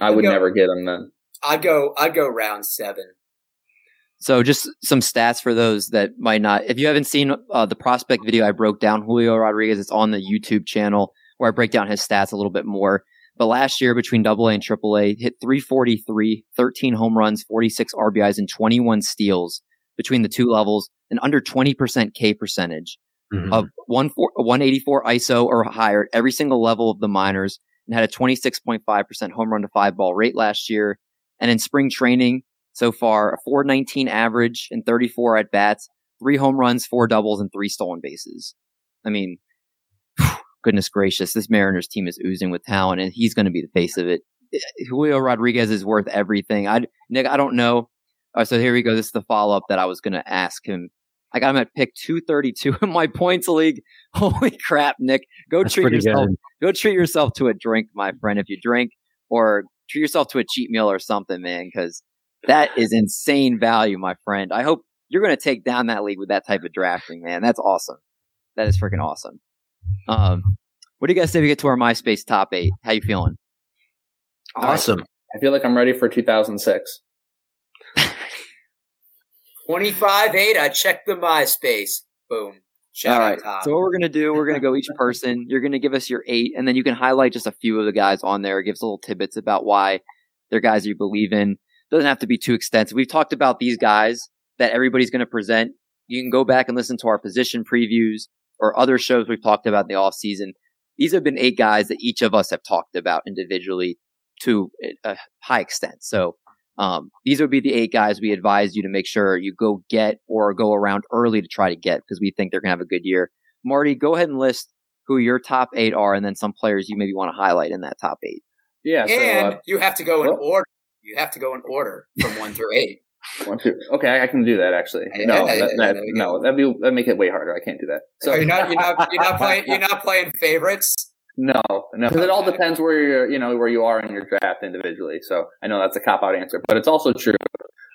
Speaker 3: I would go, never get him then.
Speaker 2: I'd go. I'd go round seven.
Speaker 1: So just some stats for those that might not. If you haven't seen uh, the prospect video, I broke down Julio Rodriguez. It's on the YouTube channel where I break down his stats a little bit more. But last year between Double AA and AAA, hit 343, 13 home runs, 46 RBIs, and 21 steals between the two levels, and under 20% K percentage mm-hmm. of 184 ISO or higher at every single level of the minors, and had a 26.5% home run to five ball rate last year. And in spring training, so far, a 419 average and 34 at bats, three home runs, four doubles, and three stolen bases. I mean, goodness gracious, this Mariners team is oozing with talent, and he's going to be the face of it. Julio Rodriguez is worth everything. I Nick, I don't know. Uh, so here we go. This is the follow up that I was going to ask him. I got him at pick 232 in my points league. <laughs> Holy crap, Nick! Go That's treat yourself. Good. Go treat yourself to a drink, my friend, if you drink, or treat yourself to a cheat meal or something, man. Because that is insane value, my friend. I hope you're going to take down that league with that type of drafting, man. That's awesome. That is freaking awesome. Um, what do you guys say we get to our MySpace top eight? How you feeling?
Speaker 4: Awesome.
Speaker 3: I feel like I'm ready for 2006.
Speaker 2: 25 8. I checked the MySpace. Boom.
Speaker 1: Shout All right. Top. So what we're gonna do? We're gonna go each person. You're gonna give us your eight, and then you can highlight just a few of the guys on there. Give us little tidbits about why they're guys you believe in doesn't have to be too extensive. We've talked about these guys that everybody's going to present. You can go back and listen to our position previews or other shows we've talked about in the off season. These have been eight guys that each of us have talked about individually to a high extent. So um, these would be the eight guys we advise you to make sure you go get or go around early to try to get because we think they're going to have a good year. Marty, go ahead and list who your top eight are and then some players you maybe want to highlight in that top eight.
Speaker 2: Yeah. So, and uh, you have to go in order you have to go in order from one through eight. <laughs>
Speaker 3: One, two. Okay, I can do that actually. No, yeah, that, that, no, that'd be that make it way harder. I can't do that.
Speaker 2: So you're not you're not you're not <laughs> playing you're not playing favorites.
Speaker 3: No, no, because it all depends where you're, you know, where you are in your draft individually. So I know that's a cop out answer, but it's also true.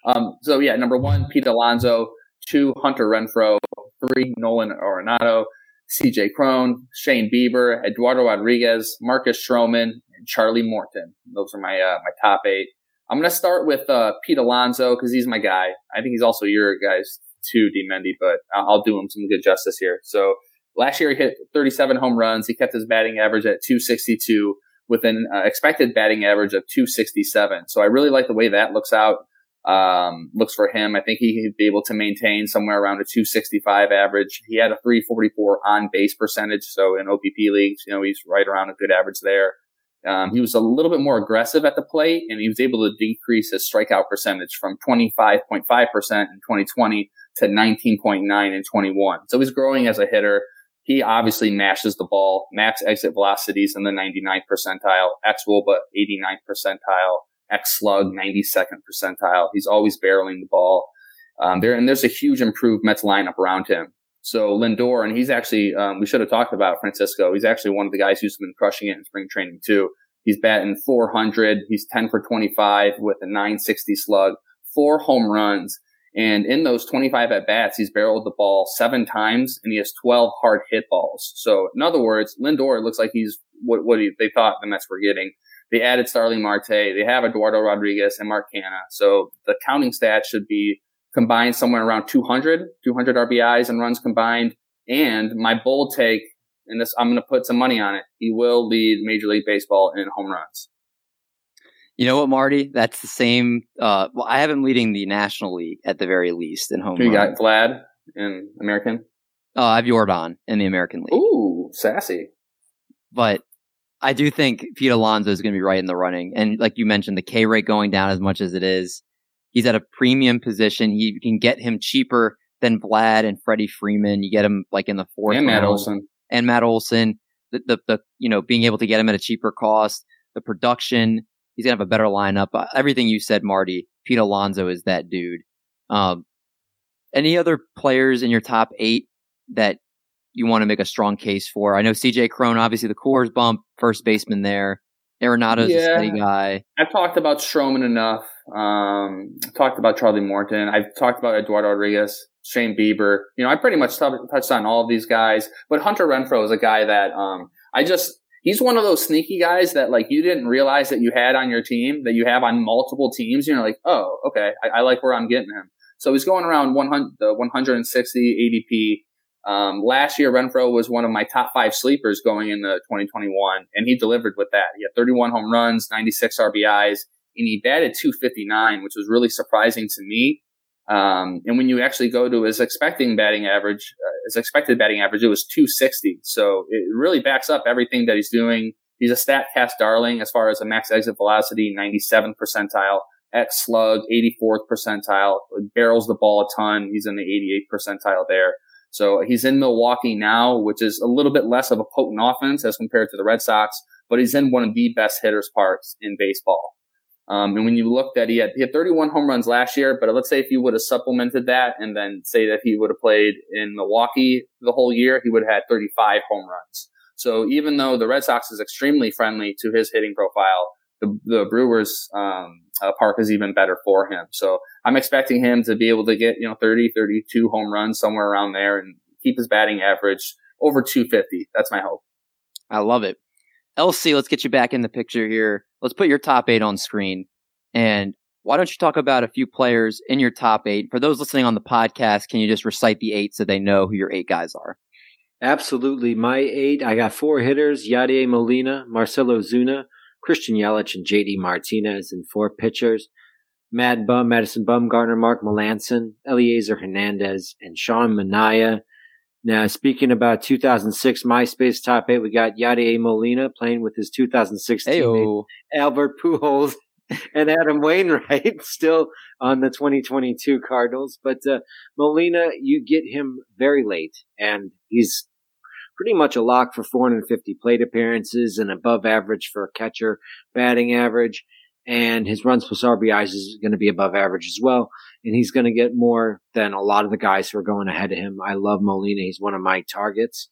Speaker 3: Um, so yeah, number one, Pete Alonso. Two, Hunter Renfroe, Three, Nolan Arenado. CJ Cron, Shane Bieber, Eduardo Rodriguez, Marcus Stroman, and Charlie Morton. Those are my uh, my top eight. I'm going to start with uh, Pete Alonso because he's my guy. I think he's also your guys too, D. Mendy, but I'll do him some good justice here. So last year he hit 37 home runs. He kept his batting average at 262 with an uh, expected batting average of 267. So I really like the way that looks out. Um, looks for him. I think he'd be able to maintain somewhere around a 265 average. He had a 344 on base percentage. So in OBP leagues, you know, he's right around a good average there. Um, he was a little bit more aggressive at the plate, and he was able to decrease his strikeout percentage from 25.5% in 2020 to 19.9 in 21. So he's growing as a hitter. He obviously mashes the ball. Max exit velocities in the 99th percentile, X but 89th percentile, X slug 92nd percentile. He's always barreling the ball. Um, there and there's a huge improved Mets lineup around him. So Lindor, and he's actually, um, we should have talked about Francisco. He's actually one of the guys who's been crushing it in spring training too. He's batting 400. He's 10 for 25 with a 960 slug, four home runs. And in those 25 at bats, he's barreled the ball seven times and he has 12 hard hit balls. So in other words, Lindor looks like he's what, what he, they thought the Mets were getting. They added Starling Marte. They have Eduardo Rodriguez and Mark Canha. So the counting stats should be combined somewhere around 200, 200 RBIs and runs combined. And my bold take, and this, I'm going to put some money on it. He will lead Major League Baseball in home runs.
Speaker 1: You know what, Marty? That's the same. Uh, well, I have him leading the National League at the very least in home.
Speaker 3: You got Vlad in American.
Speaker 1: Uh, I have Yordan in the American League.
Speaker 3: Ooh, sassy.
Speaker 1: But I do think Pete Alonso is going to be right in the running, and like you mentioned, the K rate going down as much as it is. He's at a premium position. You can get him cheaper than Vlad and Freddie Freeman. You get him like in the fourth
Speaker 3: and Matt Olson
Speaker 1: and Matt Olson. The, the, the you know being able to get him at a cheaper cost, the production. He's gonna have a better lineup. Uh, everything you said, Marty. Pete Alonso is that dude. Um, any other players in your top eight that you want to make a strong case for? I know CJ Cron, obviously the Coors bump, first baseman there. Arenado's yeah, a steady guy.
Speaker 3: I've talked about Stroman enough. Um, talked about Charlie Morton. I've talked about Eduardo Rodriguez, Shane Bieber. You know, I pretty much t- touched on all of these guys, but Hunter Renfroe is a guy that, um, I just, he's one of those sneaky guys that like you didn't realize that you had on your team that you have on multiple teams. You're like, oh, okay, I, I like where I'm getting him. So he's going around 100, the 160 ADP. Um, last year, Renfroe was one of my top five sleepers going into 2021, and he delivered with that. He had 31 home runs, 96 RBIs, and he batted 259, which was really surprising to me. Um, and when you actually go to his expecting batting average, uh, his expected batting average, it was 260. So it really backs up everything that he's doing. He's a StatCast darling as far as a max exit velocity, 97th percentile, X slug, 84th percentile, barrels the ball a ton. He's in the 88th percentile there. So he's in Milwaukee now, which is a little bit less of a potent offense as compared to the Red Sox, but he's in one of the best hitters parks in baseball. Um, and when you looked at, he had, he had 31 home runs last year, but let's say if you would have supplemented that and then say that he would have played in Milwaukee the whole year, he would have had 35 home runs. So even though the Red Sox is extremely friendly to his hitting profile, the, the Brewers, um, uh, park is even better for him. So I'm expecting him to be able to get, you know, 30, 32 home runs somewhere around there and keep his batting average over 250. That's my hope.
Speaker 1: I love it. LC, let's get you back in the picture here. Let's put your top eight on screen. And why don't you talk about a few players in your top eight? For those listening on the podcast, can you just recite the eight so they know who your eight guys are?
Speaker 4: Absolutely. My eight, I got four hitters Yadier Molina, Marcell Ozuna, Christian Yelich, and JD Martinez, and four pitchers Mad Bum, Madison Bumgarner, Mark Melancon, Elieser Hernandez, and Sean Manaea. Now, speaking about 2006 MySpace top eight, we got Yadier Molina playing with his 2006 teammate Albert Pujols <laughs> and Adam Wainwright <laughs> still on the 2022 Cardinals. But uh, Molina, you get him very late, and he's pretty much a lock for 450 plate appearances and above average for a catcher batting average and his runs plus RBIs is going to be above average as well. And he's going to get more than a lot of the guys who are going ahead of him. I love Molina. He's one of my targets.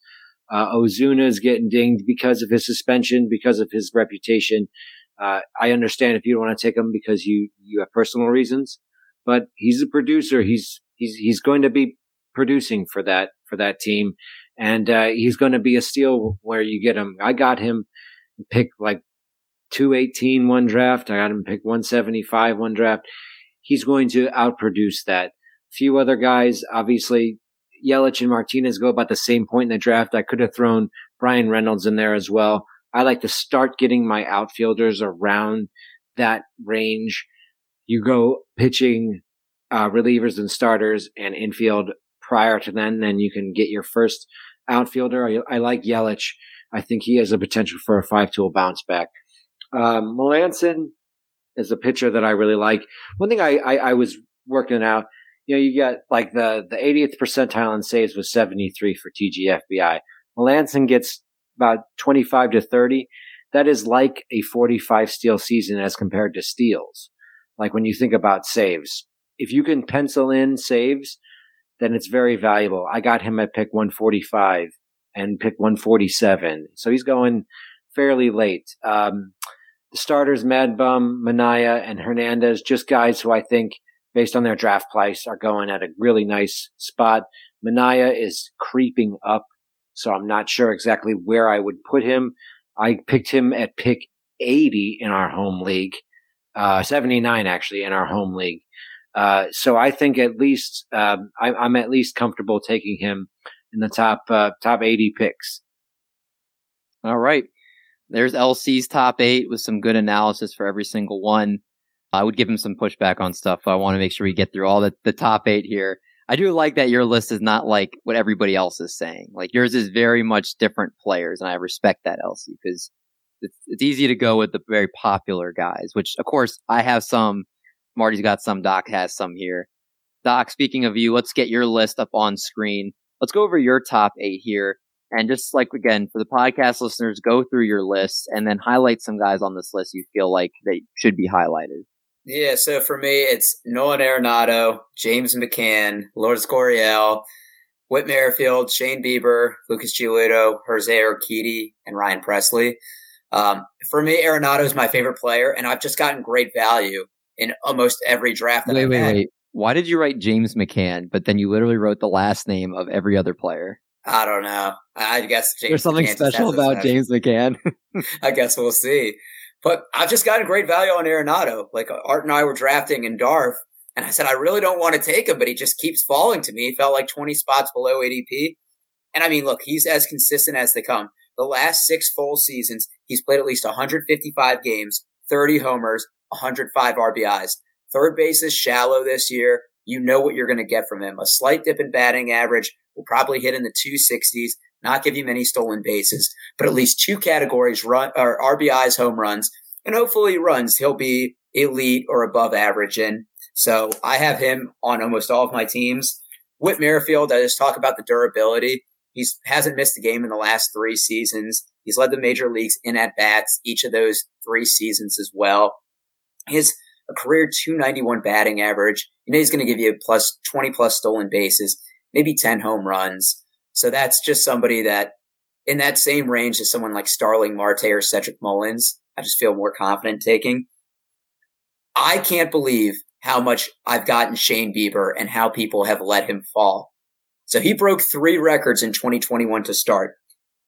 Speaker 4: Uh, Ozuna is getting dinged because of his suspension, because of his reputation. Uh, I understand if you don't want to take him because you, you have personal reasons, but he's a producer. He's, he's, he's going to be producing for that, for that team. And, uh, he's going to be a steal where you get him. I got him pick like 218 one draft. I got him pick 175 one draft. He's going to outproduce that. Few other guys, obviously, Yelich and Martinez go about the same point in the draft. I could have thrown Brian Reynolds in there as well. I like to start getting my outfielders around that range. You go pitching uh, relievers and starters and infield prior to then, then you can get your first outfielder. I, I like Yelich. I think he has a potential for a five tool bounce back. Um, Melancon is a pitcher that I really like. One thing I, I, I was working out, you know, you got like the, the 80th percentile in saves was 73 for TGFBI. Melancon gets about 25 to 30. That is like a 45 steal season as compared to steals. Like when you think about saves, if you can pencil in saves, then it's very valuable. I got him at pick 145 and pick 147. So he's going fairly late. Um, the starters, Mad Bum, Manaea, and Hernandez, just guys who I think, based on their draft price, are going at a really nice spot. Manaea is creeping up, so I'm not sure exactly where I would put him. I picked him at pick 80 in our home league, uh, 79 actually in our home league. Uh, so I think at least um, I, am at least comfortable taking him in the top uh, top 80 picks.
Speaker 1: All right. There's LC's top eight with some good analysis for every single one. I would give him some pushback on stuff. I want to make sure we get through all the, the top eight here. I do like that your list is not like what everybody else is saying. Like yours is very much different players, and I respect that, LC, because it's, it's easy to go with the very popular guys, which of course I have some. Marty's got some. Doc has some here. Doc, speaking of you, let's get your list up on screen. Let's go over your top eight here. And just like again, for the podcast listeners, go through your list and then highlight some guys on this list you feel like they should be highlighted.
Speaker 2: Yeah, so for me, it's Nolan Arenado, James McCann, Lourdes Gurriel, Whit Merrifield, Shane Bieber, Lucas Giolito, Jose Urquidy, and Ryan Pressly. Um, for me, Arenado is my favorite player, and I've just gotten great value in almost every draft that
Speaker 1: wait,
Speaker 2: I've
Speaker 1: wait,
Speaker 2: had.
Speaker 1: wait. Why did you write James McCann, but then you literally wrote the last name of every other player?
Speaker 2: I don't know. I guess James
Speaker 1: There's something
Speaker 2: McCann
Speaker 1: special about
Speaker 2: special-
Speaker 1: James McCann. <laughs>
Speaker 2: I guess we'll see. But I've just gotten great value on Arenado. Like Art and I were drafting in Darf, and I said I really don't want to take him, but he just keeps falling to me. He felt like 20 spots below ADP. And I mean, look, he's as consistent as they come. The last six full seasons, he's played at least 155 games, 30 homers, 105 RBIs. Third base is shallow this year. You know what you're going to get from him. A slight dip in batting average will probably hit in the 260s, not give you many stolen bases, but at least two categories run or RBIs, home runs, and hopefully runs. He'll be elite or above average in. So I have him on almost all of my teams. Whit Merrifield, I just talk about the durability. He's hasn't missed a game in the last three seasons. He's led the major leagues in at bats each of those three seasons as well. His a career 291 batting average. You know he's going to give you plus 20 plus stolen bases, maybe 10 home runs. So that's just somebody that in that same range as someone like Starling Marte or Cedric Mullins, I just feel more confident taking. I can't believe how much I've gotten Shane Bieber and how people have let him fall. So he broke three records in 2021 to start.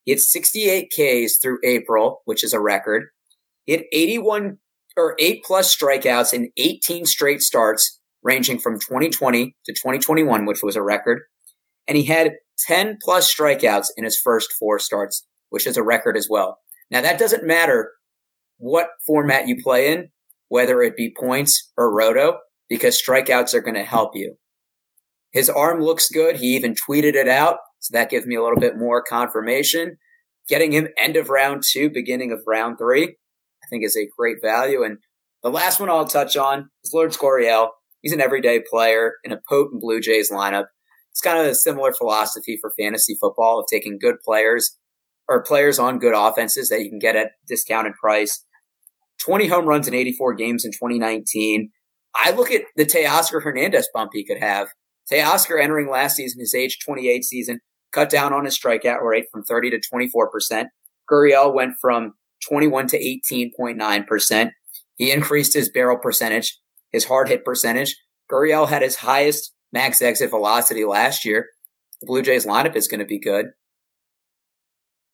Speaker 2: He had 68 Ks through April, which is a record. He had 81 or eight plus strikeouts in 18 straight starts, ranging from 2020 to 2021, which was a record. And he had 10 plus strikeouts in his first four starts, which is a record as well. Now that doesn't matter what format you play in, whether it be points or roto, because strikeouts are going to help you. His arm looks good. He even tweeted it out. So that gives me a little bit more confirmation. Getting him end of round two, beginning of round three, I think is a great value. And the last one I'll touch on is Lourdes Gurriel. He's an everyday player in a potent Blue Jays lineup. It's kind of a similar philosophy for fantasy football of taking good players or players on good offenses that you can get at discounted price. 20 home runs in 84 games in 2019. I look at the Teoscar Hernandez bump he could have. Teoscar entering last season, his age 28 season, cut down on his strikeout rate from 30 to 24%. Gurriel went from 21 to 18.9%. He increased his barrel percentage, his hard hit percentage. Gurriel had his highest max exit velocity last year. The Blue Jays lineup is going to be good.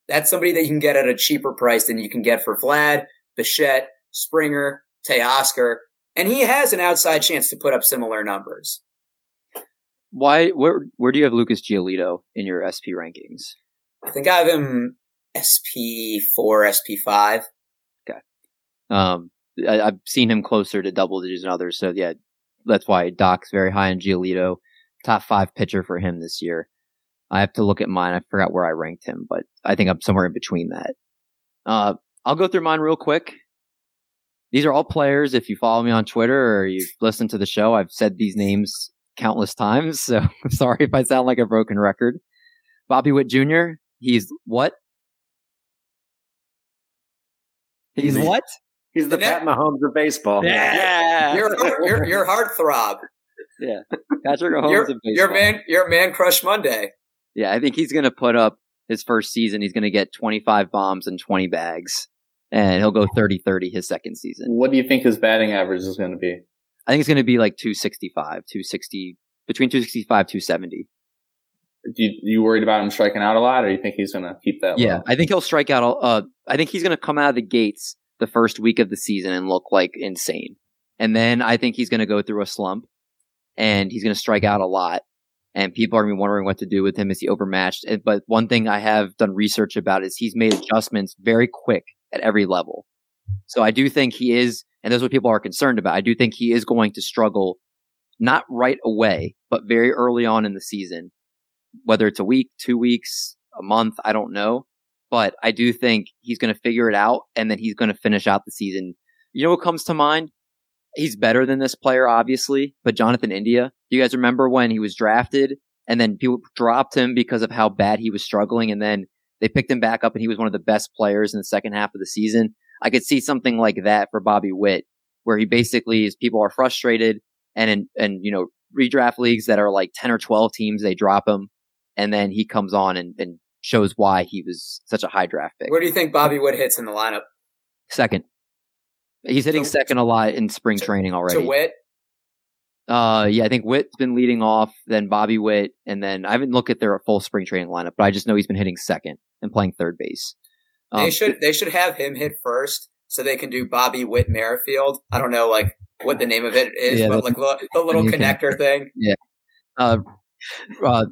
Speaker 2: That's somebody that you can get at a cheaper price than you can get for Vlad, Bichette, Springer, Teoscar, and he has an outside chance to put up similar numbers.
Speaker 1: Why? Where? Where do you have Lucas Giolito in your SP rankings?
Speaker 2: I think I have him SP four, SP five.
Speaker 1: Um, I, I've seen him closer to double digits than others, so yeah, that's why Doc's very high on Giolito. Top five pitcher for him this year. I have to look at mine. I forgot where I ranked him, but I think I'm somewhere in between that. Uh, I'll go through mine real quick. These are all players. If you follow me on Twitter or you've listened to the show, I've said these names countless times. So I'm <laughs> sorry if I sound like a broken record. Bobby Witt Jr. He's what? He's- what?
Speaker 4: He's the
Speaker 2: The net-
Speaker 4: Pat Mahomes of baseball.
Speaker 1: Yeah. <laughs>
Speaker 2: You're you're you're heartthrob.
Speaker 1: Patrick Mahomes
Speaker 2: You're,
Speaker 1: of
Speaker 2: you're
Speaker 1: baseball.
Speaker 2: man you're man crush Monday.
Speaker 1: Yeah, I think he's going to put up his first season. He's going to get 25 bombs and 20 bags, and he'll go 30 30 his second season.
Speaker 3: What do you think his batting average is going to be?
Speaker 1: I think it's going to be like 265, 260, between 265, 270.
Speaker 3: Do you, you worried about him striking out a lot, or you think he's going to keep that?
Speaker 1: Yeah,
Speaker 3: low?
Speaker 1: I think he'll strike out. Uh, I think he's going to come out of the gates the first week of the season and look like insane, and then I think he's going to go through a slump, and he's going to strike out a lot, and people are going to be wondering what to do with him. Is he overmatched? But one thing I have done research about is he's made adjustments very quick at every level. So I do think he is, and that's what people are concerned about. I do think he is going to struggle, not right away, but very early on in the season, whether it's a week, two weeks, a month, I don't know. But I do think he's going to figure it out and then he's going to finish out the season. You know what comes to mind? He's better than this player, obviously, but Jonathan India. Do you guys remember when he was drafted and then people dropped him because of how bad he was struggling and then they picked him back up and he was one of the best players in the second half of the season. I could see something like that for Bobby Witt, where he basically is people are frustrated and in, and, you know, redraft leagues that are like 10 or 12 teams, they drop him and then he comes on and, and shows why he was such a high draft pick.
Speaker 2: Where do you think Bobby Witt hits in the lineup?
Speaker 1: Second, He's hitting
Speaker 2: So-
Speaker 1: second a lot in spring
Speaker 2: to-
Speaker 1: training
Speaker 2: To
Speaker 1: already.
Speaker 2: Witt.
Speaker 1: Uh, yeah, I think Witt's been leading off, then Bobby Witt, and then I haven't looked at their full spring training lineup, but I just know he's been hitting second and playing third base. Um,
Speaker 2: They should they should have him hit first so they can do Bobby Witt Merrifield. I don't know like what the name of it is,
Speaker 1: Yeah,
Speaker 2: but like the, the little <laughs> connector thing. Yeah.
Speaker 1: Uh, uh,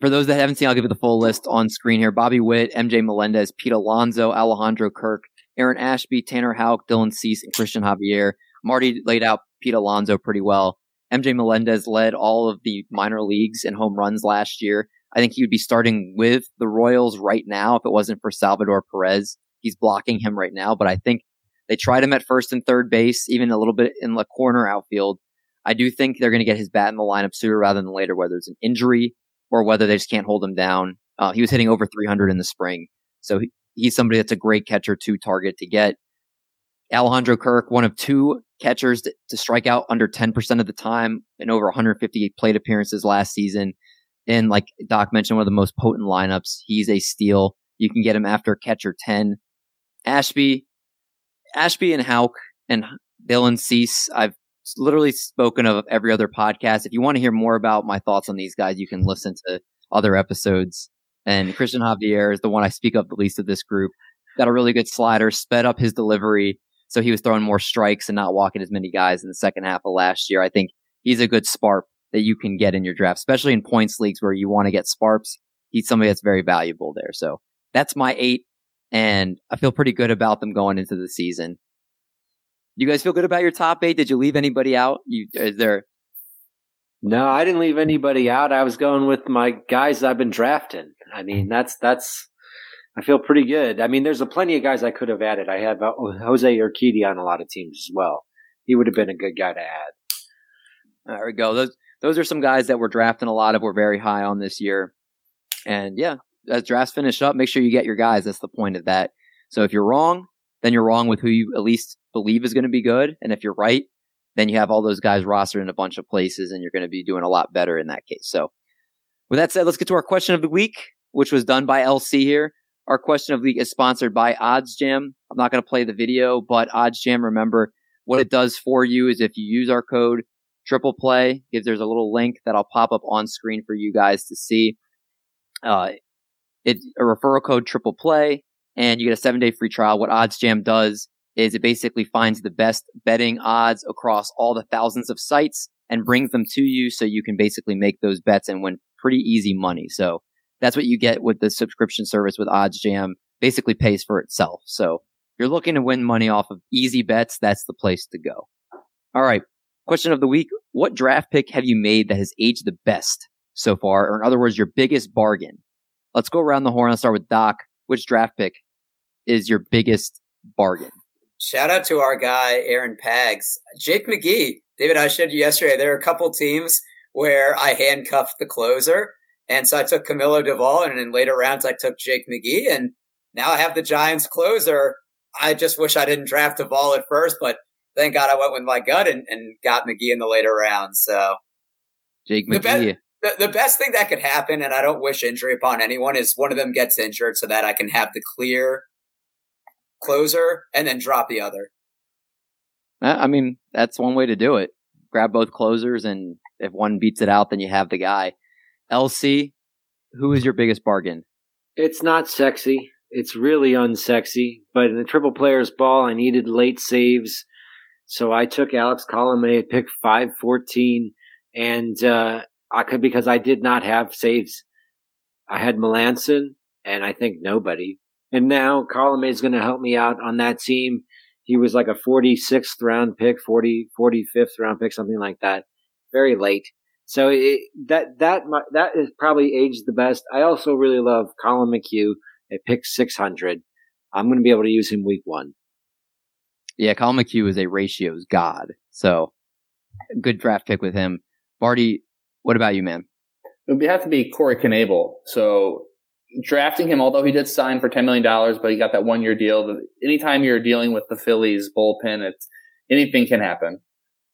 Speaker 1: for those that haven't seen, I'll give you the full list on screen here. Bobby Witt, MJ Melendez, Pete Alonso, Alejandro Kirk, Aaron Ashby, Tanner Houck, Dylan Cease, and Cristian Javier. Marty laid out Pete Alonso pretty well. MJ Melendez led all of the minor leagues in home runs last year. I think he would be starting with the Royals right now if it wasn't for Salvador Perez. He's blocking him right now, but I think they tried him at first and third base, even a little bit in the corner outfield. I do think they're going to get his bat in the lineup sooner rather than later, whether it's an injury or whether they just can't hold him down. Uh, he was hitting over 300 in the spring, so he, he's somebody that's a great catcher to target to get. Alejandro Kirk, one of two catchers to, to strike out under 10% of the time in over 150 plate appearances last season. And like Doc mentioned, one of the most potent lineups. He's a steal. You can get him after catcher 10. Ashby, Ashby and Houck and Dylan Cease. I've literally spoken of every other podcast. If you want to hear more about my thoughts on these guys, you can listen to other episodes. And Cristian Javier is the one I speak of the least of this group. Got a really good slider, sped up his delivery. So he was throwing more strikes and not walking as many guys in the second half of last year. I think he's a good spark that you can get in your draft, especially in points leagues where you want to get sparks. He's somebody that's very valuable there. So that's my eight. And I feel pretty good about them going into the season. You guys feel good about your top eight? Did you leave anybody out? You, is there,
Speaker 4: No, I didn't leave anybody out. I was going with my guys I've been drafting. I mean, that's that's. I feel pretty good. I mean, there's a plenty of guys I could have added. I have uh, Jose Urquidy on a lot of teams as well. He would have been a good guy to add.
Speaker 1: there we go. Those, those are some guys that we're drafting a lot of. We're very high on this year. And yeah, as drafts finish up, make sure you get your guys. That's the point of that. So if you're wrong, then you're wrong with who you at least believe is going to be good. And if you're right, then you have all those guys rostered in a bunch of places and you're going to be doing a lot better in that case. So with that said, let's get to our question of the week, which was done by LC here. Our question of the week is sponsored by Odds Jam. I'm not going to play the video, but Odds Jam, remember what it does for you is if you use our code triple play, if there's a little link that I'll pop up on screen for you guys to see. Uh, it a referral code triple play and you get a seven day free trial. What Odds Jam does is it basically finds the best betting odds across all the thousands of sites and brings them to you so you can basically make those bets and win pretty easy money. So that's what you get with the subscription service with Odds Jam. Basically pays for itself. So if you're looking to win money off of easy bets, that's the place to go. All right. Question of the week. What draft pick have you made that has aged the best so far? Or in other words, your biggest bargain? Let's go around the horn. Let's start with Doc. Which draft pick is your biggest bargain?
Speaker 2: Shout out to our guy Aaron Pags, Jake McGee. David, I showed you yesterday. There are a couple teams where I handcuffed the closer, and so I took Camilo Doval, and in later rounds I took Jake McGee, and now I have the Giants closer. I just wish I didn't draft Doval at first, but thank God I went with my gut and, and got McGee in the later rounds. So
Speaker 1: Jake McGee.
Speaker 2: The, the best thing that could happen, and I don't wish injury upon anyone, is one of them gets injured so that I can have the clear closer and then drop the other.
Speaker 1: Uh, I mean, that's one way to do it. Grab both closers, and if one beats it out, then you have the guy. LC, who is your biggest bargain?
Speaker 4: It's not sexy. It's really unsexy. But in the triple players ball, I needed late saves. So I took Alex Colomé at pick 514 and, uh, I could, because I did not have saves. I had Melancon and I think nobody. And now Colomé is going to help me out on that team. He was like a 46th round pick, 40, 45th round pick, something like that. Very late. So it, that that that is probably aged the best. I also really love Collin McHugh at pick 600. I'm going to be able to use him week one.
Speaker 1: Yeah, Collin McHugh is a ratios god. So good draft pick with him. Marty, what about you, man?
Speaker 3: It would have to be Corey Knebel. So drafting him, although he did sign for $10 million, but he got that one year deal. Anytime you're dealing with the Phillies bullpen, it's anything can happen.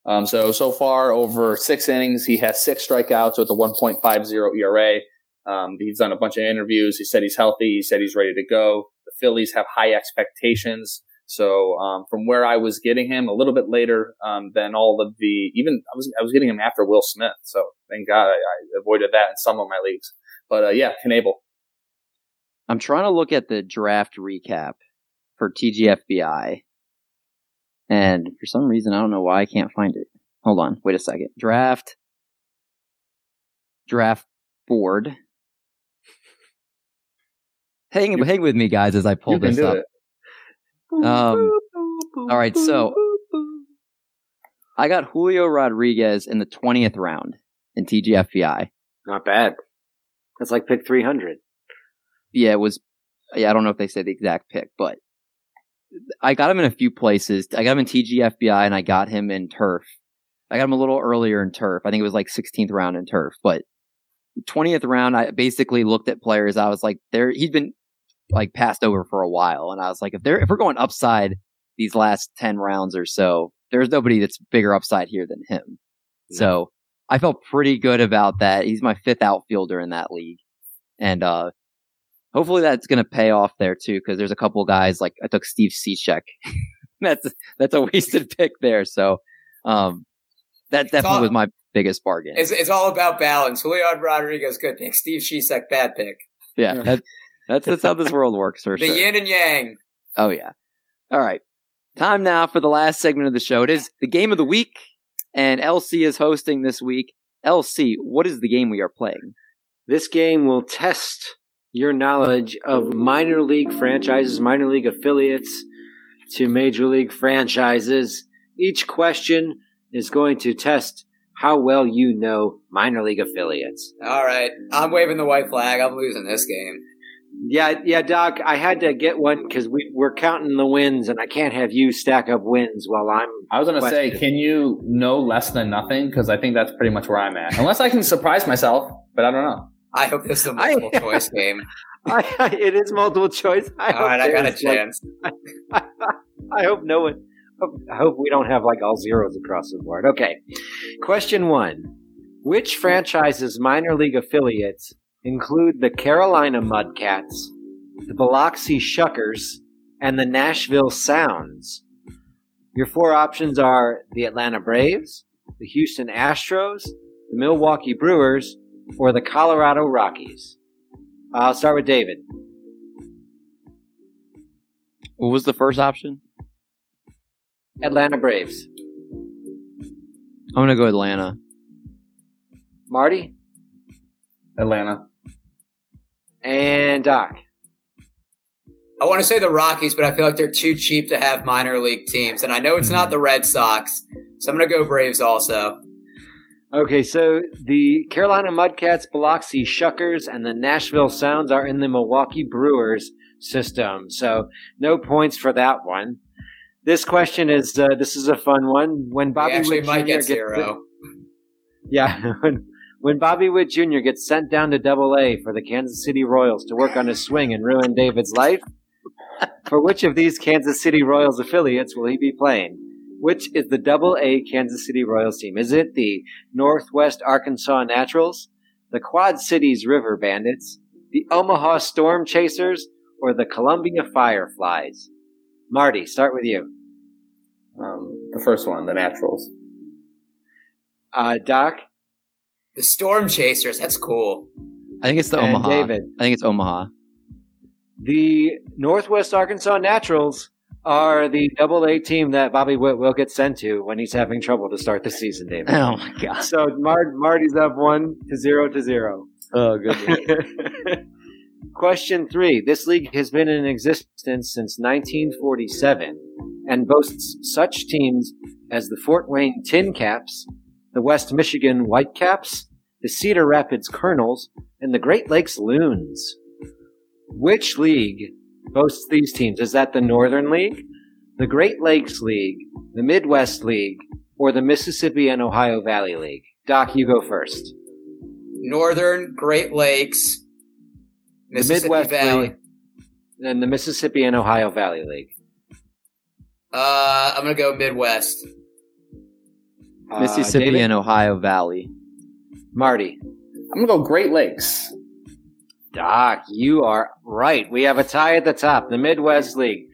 Speaker 3: Um, so, so far over six innings, he has six strikeouts with a 1.50 ERA. Um, he's done a bunch of interviews. He said he's healthy. He said he's ready to go. The Phillies have high expectations So um, from where I was getting him a little bit later um, than all of the even I was I was getting him after Will Smith. So thank God I, I avoided that in some of my leagues. But uh, yeah, Knebel.
Speaker 1: I'm trying to look at the draft recap for TGFBI, and for some reason I don't know why I can't find it. Hold on, wait a second. Draft, draft board. Hang, hang with me, guys, as I pull
Speaker 3: You can
Speaker 1: this
Speaker 3: do
Speaker 1: up.
Speaker 3: it.
Speaker 1: Um, all right, so I got Julio Rodriguez in the 20th round in TGFBI.
Speaker 4: Not bad. That's like pick 300.
Speaker 1: Yeah, it was. Yeah, I don't know if they say the exact pick, but I got him in a few places. I got him in TGFBI and I got him in Turf. I got him a little earlier in Turf. I think it was like 16th round in Turf, but 20th round, I basically looked at players. I was like, there, he'd been like passed over for a while, and I was like, if they're if we're going upside these last 10 rounds or so, there's nobody that's bigger upside here than him. So I felt pretty good about that. He's my fifth outfielder in that league, and uh, hopefully that's going to pay off there too. Because there's a couple guys like I took Steve Cishek. <laughs> that's that's a wasted <laughs> pick there. So um, that definitely
Speaker 2: all-
Speaker 1: was my biggest bargain.
Speaker 2: It's, it's all about balance. Julio Rodriguez, good pick. Steve Cishek, bad pick.
Speaker 1: yeah, that, that's that's how this world works for <laughs>
Speaker 2: The
Speaker 1: sure.
Speaker 2: yin and yang.
Speaker 1: Oh yeah. All right. Time now for the last segment of the show. It is the game of the week, and LC is hosting this week. LC, what is the game we are playing?
Speaker 4: This game will test your knowledge of minor league franchises, minor league affiliates to major league franchises. Each question is going to test how well you know minor league affiliates.
Speaker 2: All right. I'm waving the white flag. I'm losing this game.
Speaker 4: Yeah, yeah, Doc. I had to get one because we we're counting the wins, and I can't have you stack up wins while I'm.
Speaker 3: I was gonna say, can you know less than nothing? Because I think that's pretty much where I'm at. Unless I can surprise myself, but I don't know.
Speaker 2: I hope this is a <laughs>
Speaker 4: I-
Speaker 2: multiple choice game. <laughs>
Speaker 4: I, it is multiple choice. I
Speaker 2: All right, I got a
Speaker 4: there's, like,
Speaker 2: chance. <laughs>
Speaker 4: I hope no one. I hope we don't have like all zeros across the board. Okay. Question one Which franchise's minor league affiliates include the Carolina Mudcats, the Biloxi Shuckers, and the Nashville Sounds? Your four options are the Atlanta Braves, the Houston Astros, the Milwaukee Brewers, or the Colorado Rockies. I'll start with David.
Speaker 1: What was the first option?
Speaker 4: Atlanta Braves.
Speaker 1: I'm gonna go Atlanta.
Speaker 4: Marty
Speaker 3: Atlanta.
Speaker 4: And Doc.
Speaker 2: I want to say the Rockies, but I feel like they're too cheap to have minor league teams. And I know it's not the Red Sox, so I'm going to go Braves also.
Speaker 4: Okay, so the Carolina Mudcats, Biloxi Shuckers, and the Nashville Sounds are in the Milwaukee Brewers system. So no points for that one. This question is uh, this is a fun one. When Bobby
Speaker 2: actually
Speaker 4: Witt
Speaker 2: might
Speaker 4: Jr.
Speaker 2: get
Speaker 4: gets
Speaker 2: zero.
Speaker 4: yeah, <laughs> when, when Bobby Witt Jr. gets sent down to Double A for the Kansas City Royals to work on his swing and ruin David's life, for which of these Kansas City Royals affiliates will he be playing? Which is the Double A Kansas City Royals team? Is it the Northwest Arkansas Naturals, the Quad Cities River Bandits, the Omaha Storm Chasers, or the Columbia Fireflies? Marty, start with you.
Speaker 3: Um, the first one, the Naturals.
Speaker 4: Uh, Doc
Speaker 2: The Storm Chasers, that's cool.
Speaker 1: I think it's the
Speaker 4: and
Speaker 1: Omaha.
Speaker 4: David.
Speaker 1: I think it's Omaha.
Speaker 4: The Northwest Arkansas Naturals are the double A team that Bobby Witt will get sent to when he's having trouble to start the season, David.
Speaker 1: Oh my god.
Speaker 4: So Mar- Marty's up one to zero to zero.
Speaker 1: Oh goodness. <laughs>
Speaker 4: Question three. This league has been in existence since 1947 and boasts such teams as the Fort Wayne Tin Caps, the West Michigan Whitecaps, the Cedar Rapids Kernels, and the Great Lakes Loons. Which league boasts these teams? Is that the Northern League, the Great Lakes League, the Midwest League, or the Mississippi and Ohio Valley League? Doc, you go first.
Speaker 2: Northern, Great Lakes,
Speaker 4: The Midwest
Speaker 2: Valley.
Speaker 4: League, and the Mississippi and Ohio Valley League.
Speaker 2: Uh, I'm going to go Midwest.
Speaker 4: Uh,
Speaker 1: Mississippi
Speaker 4: David?
Speaker 1: and Ohio Valley.
Speaker 4: Marty.
Speaker 3: I'm gonna go Great Lakes.
Speaker 4: Doc, you are right. We have a tie at the top, the Midwest League.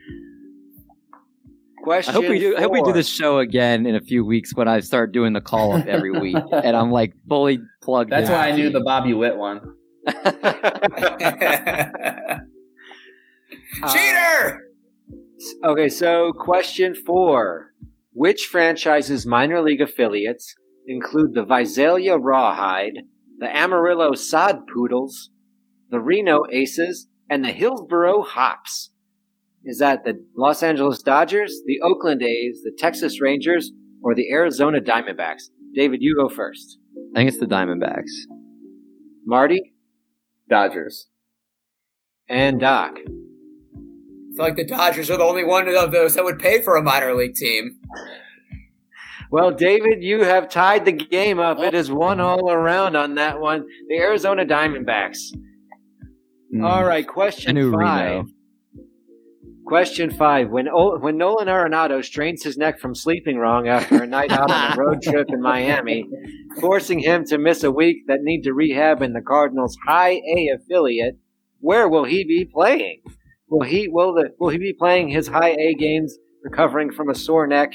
Speaker 4: Question.
Speaker 1: I hope we do. I hope we do this show again in a few weeks when I start doing the call up every week, <laughs> and I'm like fully plugged.
Speaker 3: That's
Speaker 1: in.
Speaker 3: why I knew the Bobby Witt one. <laughs>
Speaker 2: Cheater!
Speaker 4: Uh, okay, so question four. Which franchise's minor league affiliates include the Visalia Rawhide, the Amarillo Sod Poodles, the Reno Aces, and the Hillsboro Hops? Is that the Los Angeles Dodgers, the Oakland A's, the Texas Rangers, or the Arizona Diamondbacks? David, you go first.
Speaker 1: I think it's the Diamondbacks.
Speaker 4: Marty
Speaker 3: Dodgers.
Speaker 4: and Doc.
Speaker 2: I feel like the Dodgers are the only one of those that would pay for a minor league team.
Speaker 4: Well, David, you have tied the game up. It is one all around on that one. The Arizona Diamondbacks.
Speaker 1: Mm.
Speaker 4: All right, question five.
Speaker 1: Reno.
Speaker 4: Question five: When o- when Nolan Arenado strains his neck from sleeping wrong after a night out on a road <laughs> trip in Miami, forcing him to miss a week that need to rehab in the Cardinals' High A affiliate, where will he be playing? Will he will the will he be playing his High A games, recovering from a sore neck,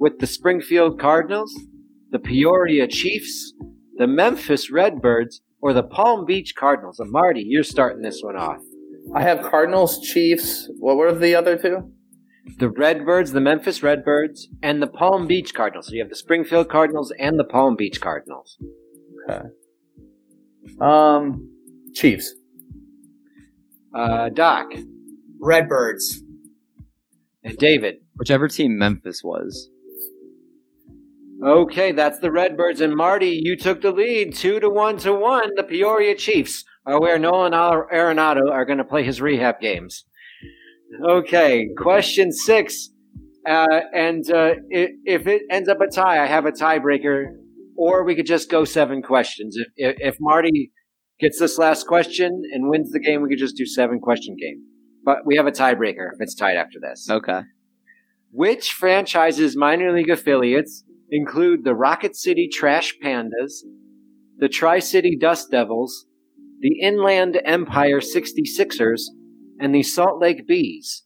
Speaker 4: with the Springfield Cardinals, the Peoria Chiefs, the Memphis Redbirds, or the Palm Beach Cardinals? And Marty, you're starting this one off.
Speaker 3: I have Cardinals, Chiefs. What were the other two?
Speaker 4: the Redbirds, the Memphis Redbirds, and the Palm Beach Cardinals. So you have the Springfield Cardinals and the Palm Beach Cardinals. Okay.
Speaker 3: Um, Chiefs.
Speaker 4: Uh, Doc
Speaker 2: Redbirds.
Speaker 4: and David.
Speaker 1: Whichever team Memphis was.
Speaker 4: Okay, that's the Redbirds. And Marty, you took the lead, two to one to one. The Peoria Chiefs are where Nolan Arenado are going to play his rehab games. Okay, question six. Uh, and uh, if it ends up a tie, I have a tiebreaker, or we could just go seven questions. If, if, if Marty gets this last question and wins the game, we could just do seven question game. But we have a tiebreaker if it's tied after this.
Speaker 1: Okay.
Speaker 4: Which franchise's minor league affiliates include the Rocket City Trash Pandas, the Tri City Dust Devils, the Inland Empire 66ers, and the Salt Lake Bees?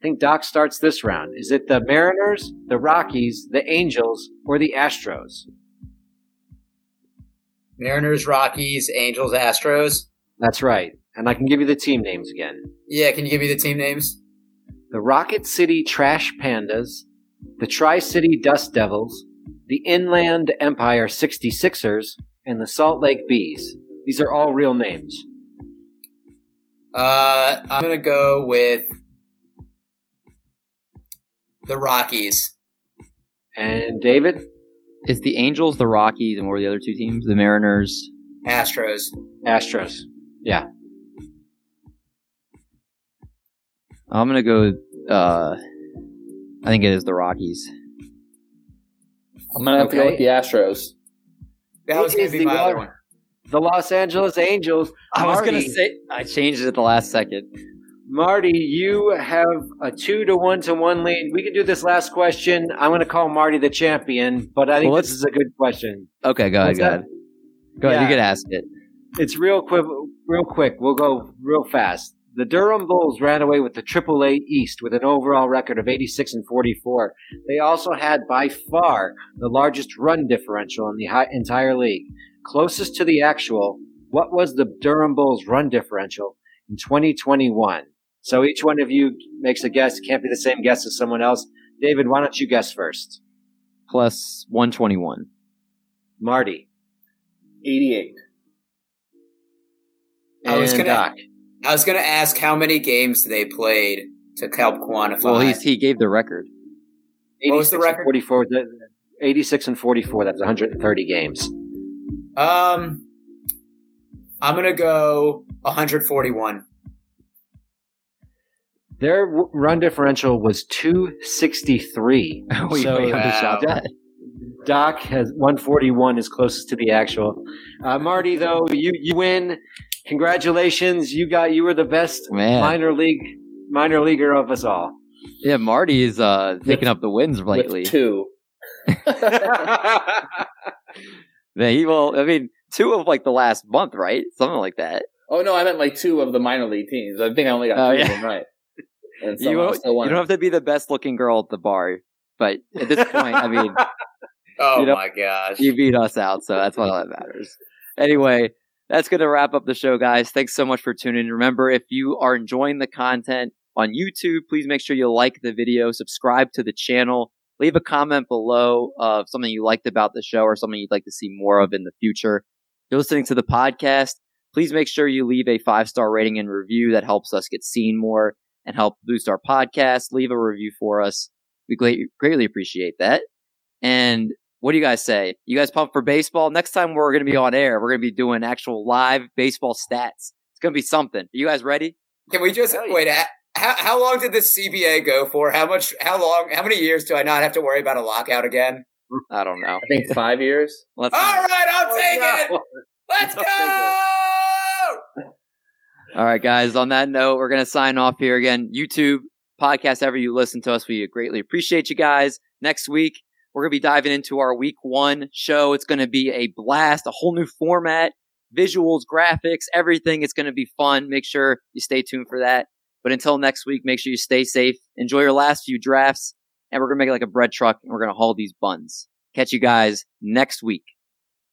Speaker 4: I think Doc starts this round. Is it the Mariners, the Rockies, the Angels, or the Astros?
Speaker 2: Mariners, Rockies, Angels, Astros.
Speaker 4: That's right. And I can give you the team names again.
Speaker 2: Yeah, can you give me the team names?
Speaker 4: the Rocket City Trash Pandas, the Tri City Dust Devils, the Inland Empire 66ers, and the Salt Lake Bees. These are all real names.
Speaker 2: Uh, I'm gonna go with the Rockies.
Speaker 4: And David?
Speaker 1: It's the Angels, the Rockies, and what were the other two teams? The Mariners.
Speaker 2: Astros.
Speaker 4: Astros. Yeah.
Speaker 1: I'm gonna go. Uh, I think it is the Rockies.
Speaker 3: I'm gonna have to go with the Astros.
Speaker 2: That was
Speaker 4: It
Speaker 2: gonna be
Speaker 4: the
Speaker 2: my other one.
Speaker 4: The Los Angeles Angels.
Speaker 1: I was gonna say I changed it at the last second.
Speaker 4: Marty, you have a two to one to one lead. We can do this last question. I'm going to call Marty the champion, but I think
Speaker 1: Well,
Speaker 4: this is a good question.
Speaker 1: Okay, go ahead. Go ahead. Go ahead. You can ask it.
Speaker 4: It's real quick. Real quick. We'll go real fast. The Durham Bulls ran away with the AAA East with an overall record of 86 and 44. They also had by far the largest run differential in the hi- entire league. Closest to the actual, what was the Durham Bulls run differential in 2021? So each one of you makes a guess. It can't be the same guess as someone else. David, why don't you guess first?
Speaker 1: Plus 121.
Speaker 4: Marty.
Speaker 3: 88.
Speaker 2: I was
Speaker 4: and
Speaker 2: gonna-
Speaker 4: Doc.
Speaker 2: I was gonna ask how many games they played to help quantify.
Speaker 1: Well, he's, he gave the record.
Speaker 2: What was the
Speaker 4: 86 and
Speaker 2: record?
Speaker 4: 44. 86 and 44. That's 130 games.
Speaker 2: um, I'm gonna go 141.
Speaker 4: Their w- run differential was 263.
Speaker 1: we <laughs>
Speaker 4: So,
Speaker 1: we undershot
Speaker 2: wow.
Speaker 1: that.
Speaker 4: Doc has 141 is closest to the actual. Uh, Marty, though, you, you win. Congratulations. You got, you were the best
Speaker 1: Man.
Speaker 4: minor league, minor leaguer of us all.
Speaker 1: Yeah, Marty is uh, picking up the wins lately.
Speaker 3: With two. <laughs>
Speaker 1: Man, he will. I mean, two of like the last month, right? Something like that.
Speaker 3: Oh no, I meant like two of the minor league teams. I think I only got
Speaker 1: Oh,
Speaker 3: two
Speaker 1: yeah.
Speaker 3: of them right. and
Speaker 1: You
Speaker 3: somehow
Speaker 1: don't,
Speaker 3: still
Speaker 1: you don't have to be the best looking girl at the bar, but at this point, I mean, <laughs>
Speaker 2: Oh
Speaker 1: You know-
Speaker 2: my gosh.
Speaker 1: you beat us out, so that's all that matters. Anyway, that's going to wrap up the show, guys. Thanks so much for tuning in. Remember, if you are enjoying the content on YouTube, please make sure you like the video, subscribe to the channel, leave a comment below of something you liked about the show or something you'd like to see more of in the future. If you're listening to the podcast, please make sure you leave a five star rating and review. That helps us get seen more and help boost our podcast. Leave a review for us. We greatly appreciate that. And what do you guys say? You guys pumped for baseball? Next time we're going to be on air, we're going to be doing actual live baseball stats. It's going to be something. Are you guys ready?
Speaker 2: Can we just
Speaker 4: yeah.
Speaker 2: wait? ha- How how long did this CBA go for? How much? How long? How many years do I not have to worry about a lockout again?
Speaker 1: I don't know.
Speaker 3: I think five years.
Speaker 1: Let's.
Speaker 2: All right, I'll oh, take
Speaker 4: Oh,
Speaker 2: it. Let's
Speaker 4: I'll
Speaker 2: go.
Speaker 1: All right, guys. On that note, we're going to sign off here again. YouTube, podcast, ever you listen to us, we greatly appreciate you guys. Next week, we're going to be diving into our week one show. It's going to be a blast, a whole new format, visuals, graphics, everything. It's going to be fun. Make sure you stay tuned for that. But until next week, make sure you stay safe. Enjoy your last few drafts. And we're going to make it like a bread truck and we're going to haul these buns. Catch you guys next week.